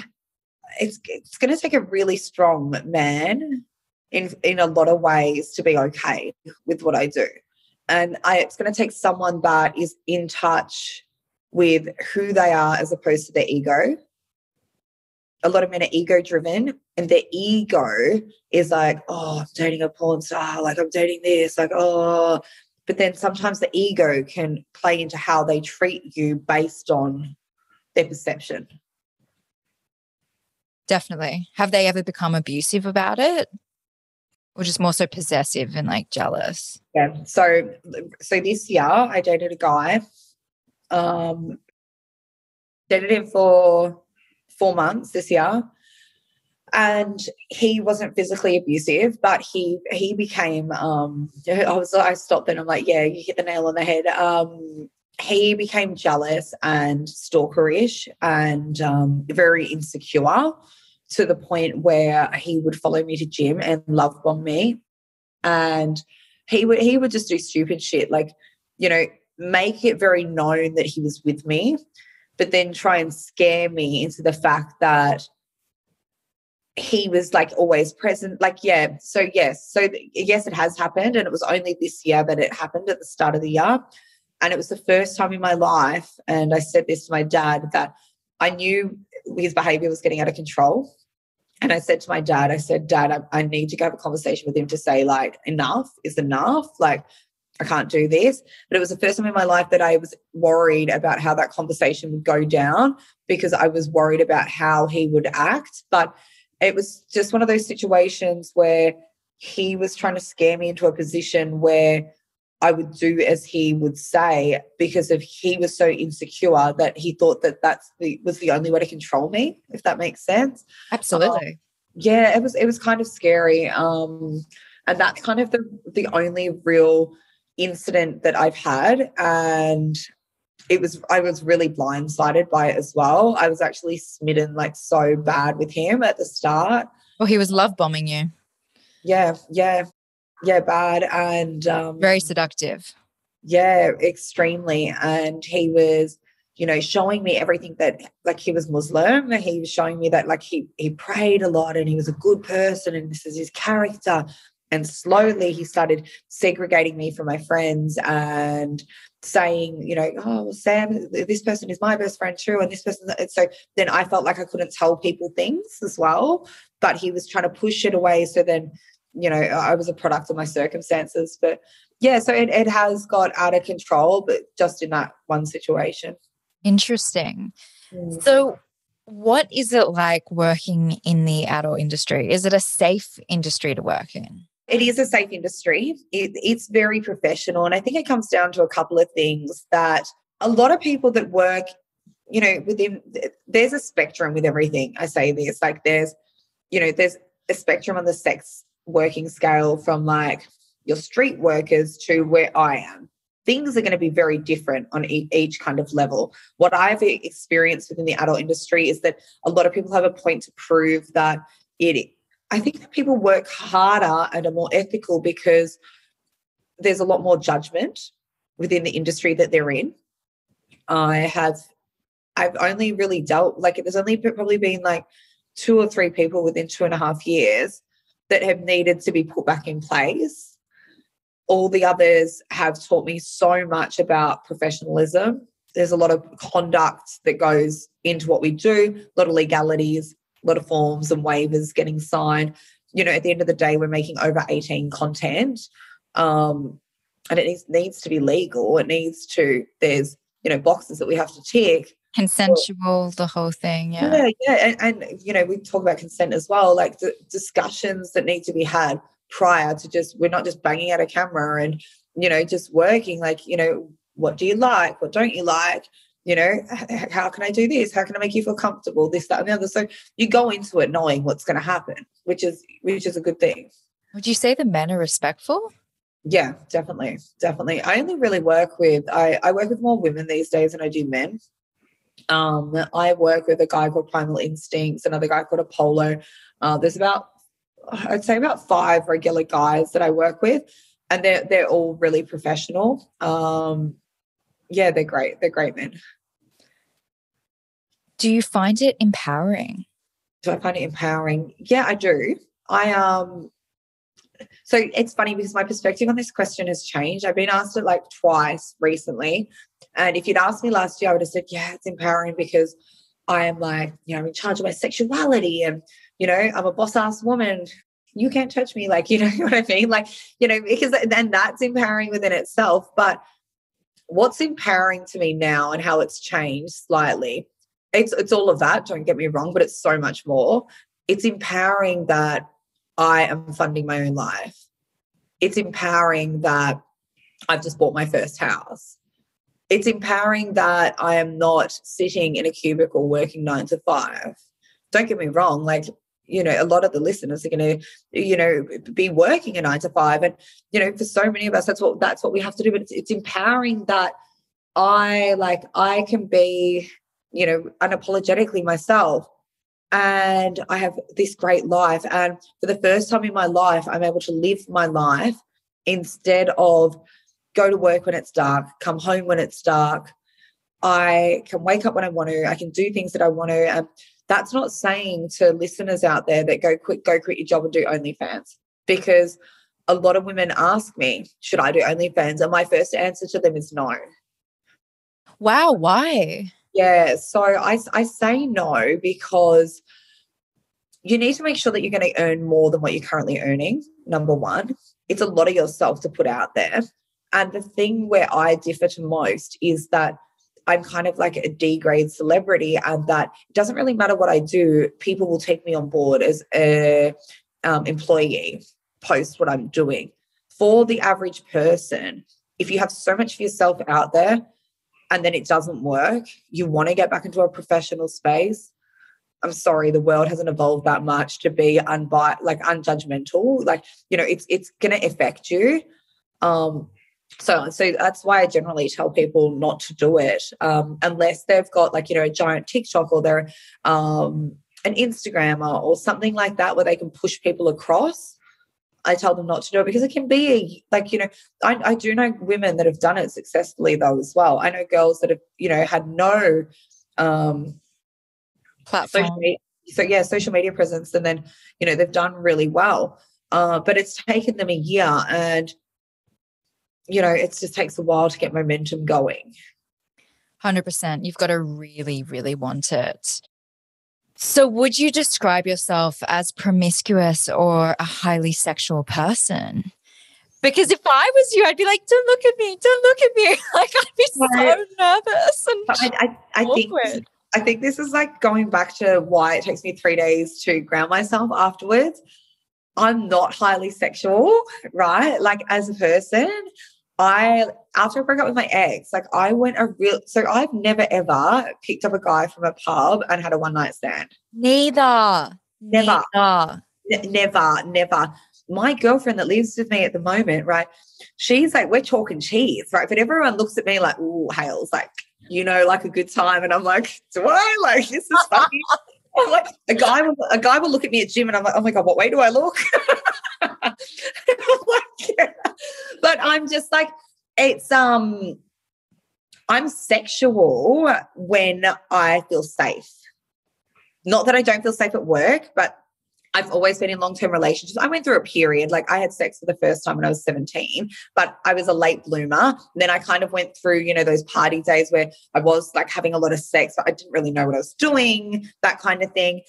it's it's going to take a really strong man in in a lot of ways to be okay with what I do, and I, it's going to take someone that is in touch with who they are as opposed to their ego. A lot of men are ego driven, and their ego is like, oh, I'm dating a porn star, like I'm dating this, like oh, but then sometimes the ego can play into how they treat you based on their perception. Definitely. Have they ever become abusive about it? Or just more so possessive and like jealous? Yeah. So so this year I dated a guy. Um dated him for four months this year and he wasn't physically abusive, but he he became. Um, I was I stopped and I'm like, yeah, you hit the nail on the head. Um, he became jealous and stalkerish and um, very insecure to the point where he would follow me to gym and love bomb me. And he would he would just do stupid shit like, you know, make it very known that he was with me, but then try and scare me into the fact that he was like always present. Like, yeah. So, yes. So, yes, it has happened. And it was only this year that it happened at the start of the year. And it was the first time in my life. And I said this to my dad that I knew his behavior was getting out of control. And I said to my dad, I said, Dad, I, I need to go have a conversation with him to say, like, enough is enough. Like, I can't do this. But it was the first time in my life that I was worried about how that conversation would go down because I was worried about how he would act. But it was just one of those situations where he was trying to scare me into a position where I would do as he would say because of he was so insecure that he thought that that's the was the only way to control me, if that makes sense. Absolutely. Um, yeah, it was it was kind of scary. Um, and that's kind of the the only real incident that I've had, and it was I was really blindsided by it as well. I was actually smitten like so bad with him at the start. Well, he was love bombing you. Yeah, yeah, yeah, bad and um, very seductive. Yeah, extremely. And he was, you know, showing me everything that like he was Muslim. And he was showing me that like he he prayed a lot and he was a good person and this is his character. And slowly he started segregating me from my friends and saying, you know, oh, Sam, this person is my best friend too. And this person, and so then I felt like I couldn't tell people things as well. But he was trying to push it away. So then, you know, I was a product of my circumstances. But yeah, so it, it has got out of control, but just in that one situation. Interesting. Mm. So, what is it like working in the adult industry? Is it a safe industry to work in? it is a safe industry. It, it's very professional. And I think it comes down to a couple of things that a lot of people that work, you know, within, there's a spectrum with everything. I say this like there's, you know, there's a spectrum on the sex working scale from like your street workers to where I am. Things are going to be very different on each kind of level. What I've experienced within the adult industry is that a lot of people have a point to prove that it I think that people work harder and are more ethical because there's a lot more judgment within the industry that they're in. I have, I've only really dealt, like, there's only probably been like two or three people within two and a half years that have needed to be put back in place. All the others have taught me so much about professionalism. There's a lot of conduct that goes into what we do, a lot of legalities, a lot of forms and waivers getting signed. You know, at the end of the day, we're making over 18 content. Um, and it needs, needs to be legal. It needs to, there's, you know, boxes that we have to tick. Consensual, the whole thing. Yeah. Yeah. yeah. And, and, you know, we talk about consent as well, like the discussions that need to be had prior to just, we're not just banging out a camera and, you know, just working like, you know, what do you like? What don't you like? you know how can i do this how can i make you feel comfortable this that and the other so you go into it knowing what's going to happen which is which is a good thing would you say the men are respectful yeah definitely definitely i only really work with i i work with more women these days than i do men um i work with a guy called primal instincts another guy called apollo uh, there's about i'd say about five regular guys that i work with and they're they're all really professional um yeah, they're great. They're great men. Do you find it empowering? Do I find it empowering? Yeah, I do. I um so it's funny because my perspective on this question has changed. I've been asked it like twice recently. And if you'd asked me last year, I would have said, yeah, it's empowering because I am like, you know, I'm in charge of my sexuality and, you know, I'm a boss ass woman. You can't touch me. Like, you know what I mean? Like, you know, because then that's empowering within itself. But what's empowering to me now and how it's changed slightly it's it's all of that don't get me wrong but it's so much more it's empowering that i am funding my own life it's empowering that i've just bought my first house it's empowering that i am not sitting in a cubicle working 9 to 5 don't get me wrong like you know a lot of the listeners are going to you know be working a nine to five and you know for so many of us that's what that's what we have to do but it's, it's empowering that i like i can be you know unapologetically myself and I have this great life. And for the first time in my life, I'm able to live my life instead of go to work when it's dark, come home when it's dark. I can wake up when I want to. I can do things that I want to. And that's not saying to listeners out there that go quick, go quit your job and do OnlyFans because a lot of women ask me, should I do OnlyFans? And my first answer to them is no. Wow, why? Yeah, so I, I say no because you need to make sure that you're going to earn more than what you're currently earning. Number one, it's a lot of yourself to put out there. And the thing where I differ to most is that I'm kind of like a D grade celebrity, and that it doesn't really matter what I do, people will take me on board as a um, employee post what I'm doing. For the average person, if you have so much of yourself out there and then it doesn't work, you want to get back into a professional space. I'm sorry, the world hasn't evolved that much to be unbi- like unjudgmental. Like, you know, it's it's gonna affect you. Um, so so that's why I generally tell people not to do it um, unless they've got like you know a giant TikTok or they're um, an Instagrammer or something like that where they can push people across. I tell them not to do it because it can be like, you know, I, I do know women that have done it successfully though as well. I know girls that have, you know, had no um platform. Media, so yeah, social media presence, and then you know they've done really well. Uh, but it's taken them a year, and you know it just takes a while to get momentum going. Hundred percent. You've got to really, really want it. So, would you describe yourself as promiscuous or a highly sexual person? Because if I was you, I'd be like, "Don't look at me! Don't look at me!" Like I'd be so nervous and I, I, I think I think this is like going back to why it takes me three days to ground myself afterwards. I'm not highly sexual, right? Like as a person, I after I broke up with my ex, like I went a real so I've never ever picked up a guy from a pub and had a one night stand. Neither. Never. Neither. Never, never. My girlfriend that lives with me at the moment, right? She's like, we're talking cheese, right? But everyone looks at me like, ooh, Hales, like, you know, like a good time. And I'm like, do I? Like, this is funny. like a guy will a guy will look at me at gym and I'm like, oh my God, what way do I look? like, but I'm just like, it's um I'm sexual when I feel safe. Not that I don't feel safe at work, but I've always been in long term relationships. I went through a period, like I had sex for the first time when I was 17, but I was a late bloomer. And then I kind of went through, you know, those party days where I was like having a lot of sex, but I didn't really know what I was doing, that kind of thing.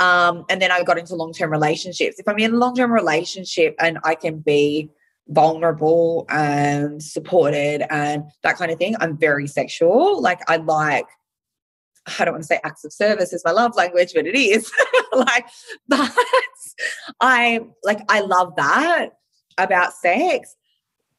Um, and then I got into long term relationships. If I'm in a long term relationship and I can be vulnerable and supported and that kind of thing, I'm very sexual. Like I like I don't want to say acts of service is my love language, but it is. like, but I like I love that about sex,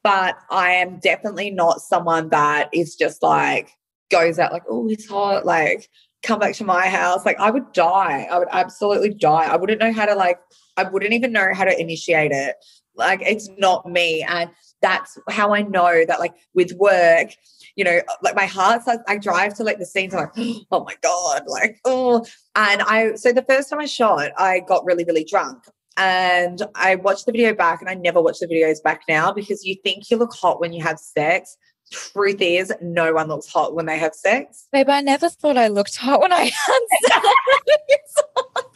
but I am definitely not someone that is just like goes out like, oh, he's hot, like come back to my house. Like I would die. I would absolutely die. I wouldn't know how to like, I wouldn't even know how to initiate it. Like it's not me. And that's how I know that like with work, you know, like my heart starts, I drive to like the scenes, I'm like, oh my God, like, oh. And I, so the first time I shot, I got really, really drunk. And I watched the video back and I never watch the videos back now because you think you look hot when you have sex. Truth is, no one looks hot when they have sex. Babe, I never thought I looked hot when I had sex.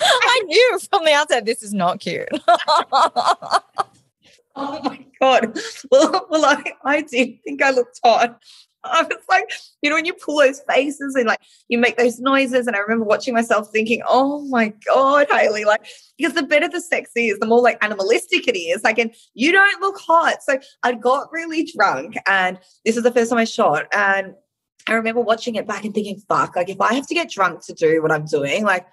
I knew from the outset this is not cute. oh my god! Well, well, I, I did think I looked hot I was like, you know, when you pull those faces and like you make those noises. And I remember watching myself thinking, oh my God, Hayley, like, because the better the sex is, the more like animalistic it is. Like, and you don't look hot. So I got really drunk. And this is the first time I shot. And I remember watching it back and thinking, fuck, like if I have to get drunk to do what I'm doing, like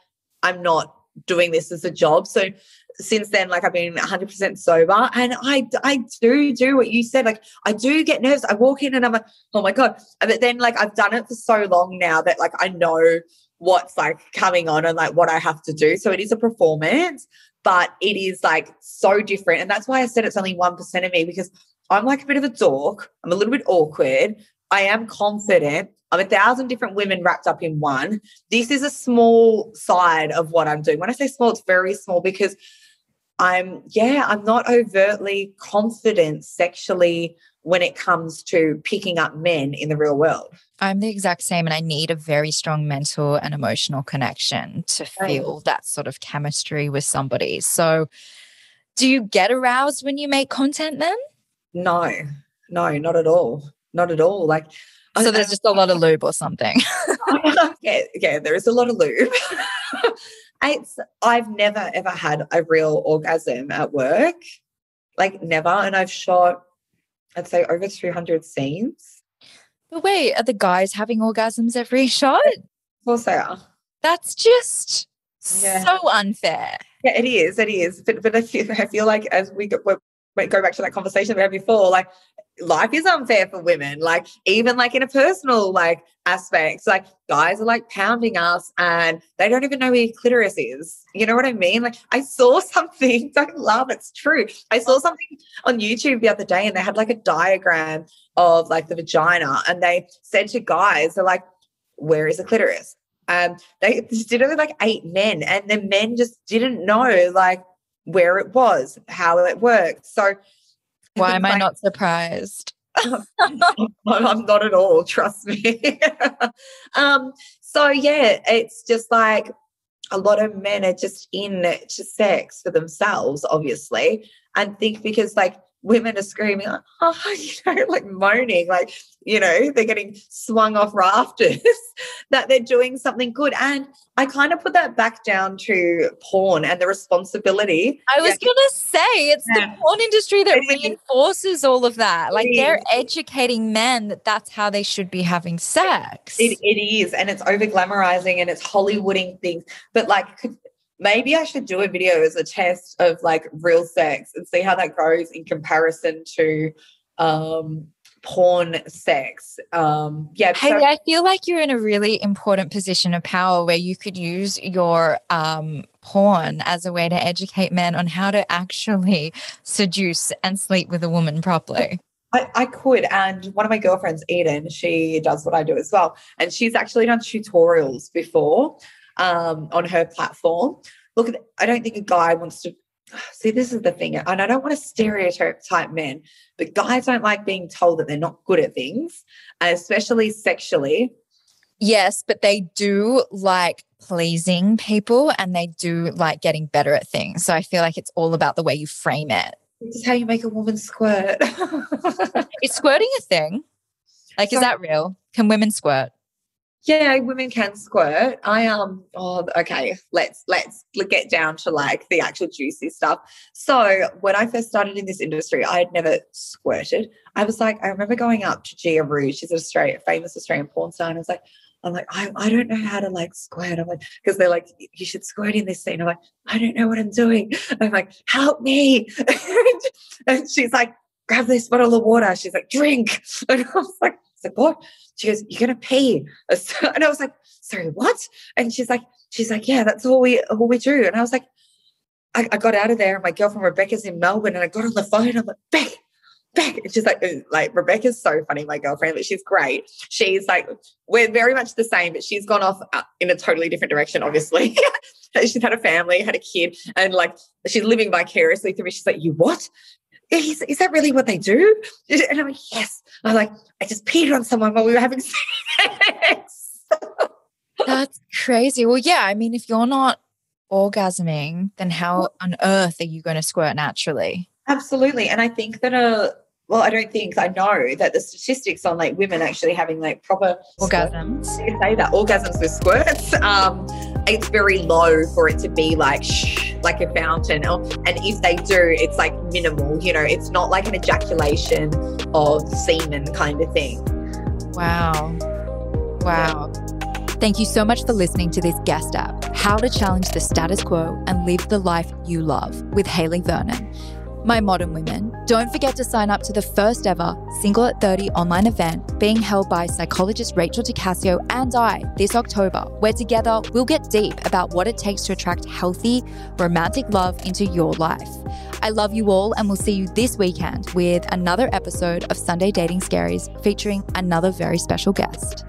I'm not doing this as a job. So since then, like I've been 100% sober and I, I do do what you said. Like I do get nervous. I walk in and I'm like, oh my God. But then like I've done it for so long now that like I know what's like coming on and like what I have to do. So it is a performance, but it is like so different. And that's why I said it's only 1% of me because I'm like a bit of a dork. I'm a little bit awkward. I am confident, I'm a thousand different women wrapped up in one. This is a small side of what I'm doing. When I say small, it's very small because I'm, yeah, I'm not overtly confident sexually when it comes to picking up men in the real world. I'm the exact same, and I need a very strong mental and emotional connection to feel that sort of chemistry with somebody. So, do you get aroused when you make content then? No, no, not at all. Not at all. Like, so there's just a lot of lube or something. yeah, yeah, there is a lot of lube. it's I've never ever had a real orgasm at work. Like never. And I've shot I'd say over three hundred scenes. But wait, are the guys having orgasms every shot? Of course they are. That's just yeah. so unfair. Yeah, it is. It is. But but I feel, I feel like as we go, go back to that conversation we had before, like life is unfair for women like even like in a personal like aspects like guys are like pounding us and they don't even know where clitoris is. You know what i mean? Like i saw something don't laugh it's true. I saw something on youtube the other day and they had like a diagram of like the vagina and they said to guys they're like where is the clitoris? Um they did it with like eight men and the men just didn't know like where it was how it worked so why am I not surprised? I'm not at all, trust me. um, so yeah, it's just like a lot of men are just in to sex for themselves, obviously, and think because like women are screaming, oh, you know, like moaning, like, you know, they're getting swung off rafters, that they're doing something good. And I kind of put that back down to porn and the responsibility. I was yeah. going to say, it's yeah. the porn industry that reinforces all of that. Like they're educating men that that's how they should be having sex. It, it is. And it's over glamorizing and it's Hollywooding things. But like, maybe I should do a video as a test of like real sex and see how that goes in comparison to um porn sex. Um yeah. Hey, so- I feel like you're in a really important position of power where you could use your um porn as a way to educate men on how to actually seduce and sleep with a woman properly. I, I, could. And one of my girlfriends, Eden, she does what I do as well. And she's actually done tutorials before um, on her platform. Look, I don't think a guy wants to see. This is the thing, and I don't want to stereotype type men, but guys don't like being told that they're not good at things, especially sexually. Yes, but they do like pleasing people and they do like getting better at things. So I feel like it's all about the way you frame it. This is how you make a woman squirt. is squirting a thing? Like, so, is that real? Can women squirt? Yeah women can squirt i um oh okay let's let's get down to like the actual juicy stuff so when i first started in this industry i had never squirted i was like i remember going up to gia rouge she's an australian famous australian porn star and i was like I'm like, I, I don't know how to like squirt. I'm like, because they're like, you should squirt in this scene. I'm like, I don't know what I'm doing. I'm like, help me. and she's like, grab this bottle of water. She's like, drink. And I was like, I what? She goes, You're gonna pee. And I was like, sorry, what? And she's like, she's like, Yeah, that's all we all we do. And I was like, I, I got out of there and my girlfriend Rebecca's in Melbourne and I got on the phone. I'm like, Beck, Beck. And she's like, like Rebecca's so funny, my girlfriend, but she's great. She's like, we're very much the same, but she's gone off uh, in a totally different direction, obviously. she's had a family, had a kid, and like she's living vicariously through me. She's like, You what? Is, is that really what they do? And I'm like, yes. I'm like, I just peed on someone while we were having sex. That's crazy. Well, yeah. I mean, if you're not orgasming, then how on earth are you going to squirt naturally? Absolutely. And I think that a well, I don't think I know that the statistics on like women actually having like proper orgasms. Squirts, say that orgasms with squirts. Um, it's very low for it to be like shh, like a fountain. And if they do, it's like minimal. You know, it's not like an ejaculation of semen kind of thing. Wow. Wow. Thank you so much for listening to this guest app, How to Challenge the Status Quo and Live the Life You Love with Hayley Vernon my modern women, don't forget to sign up to the first ever Single at 30 online event being held by psychologist Rachel DiCascio and I this October, where together we'll get deep about what it takes to attract healthy, romantic love into your life. I love you all, and we'll see you this weekend with another episode of Sunday Dating Scaries featuring another very special guest.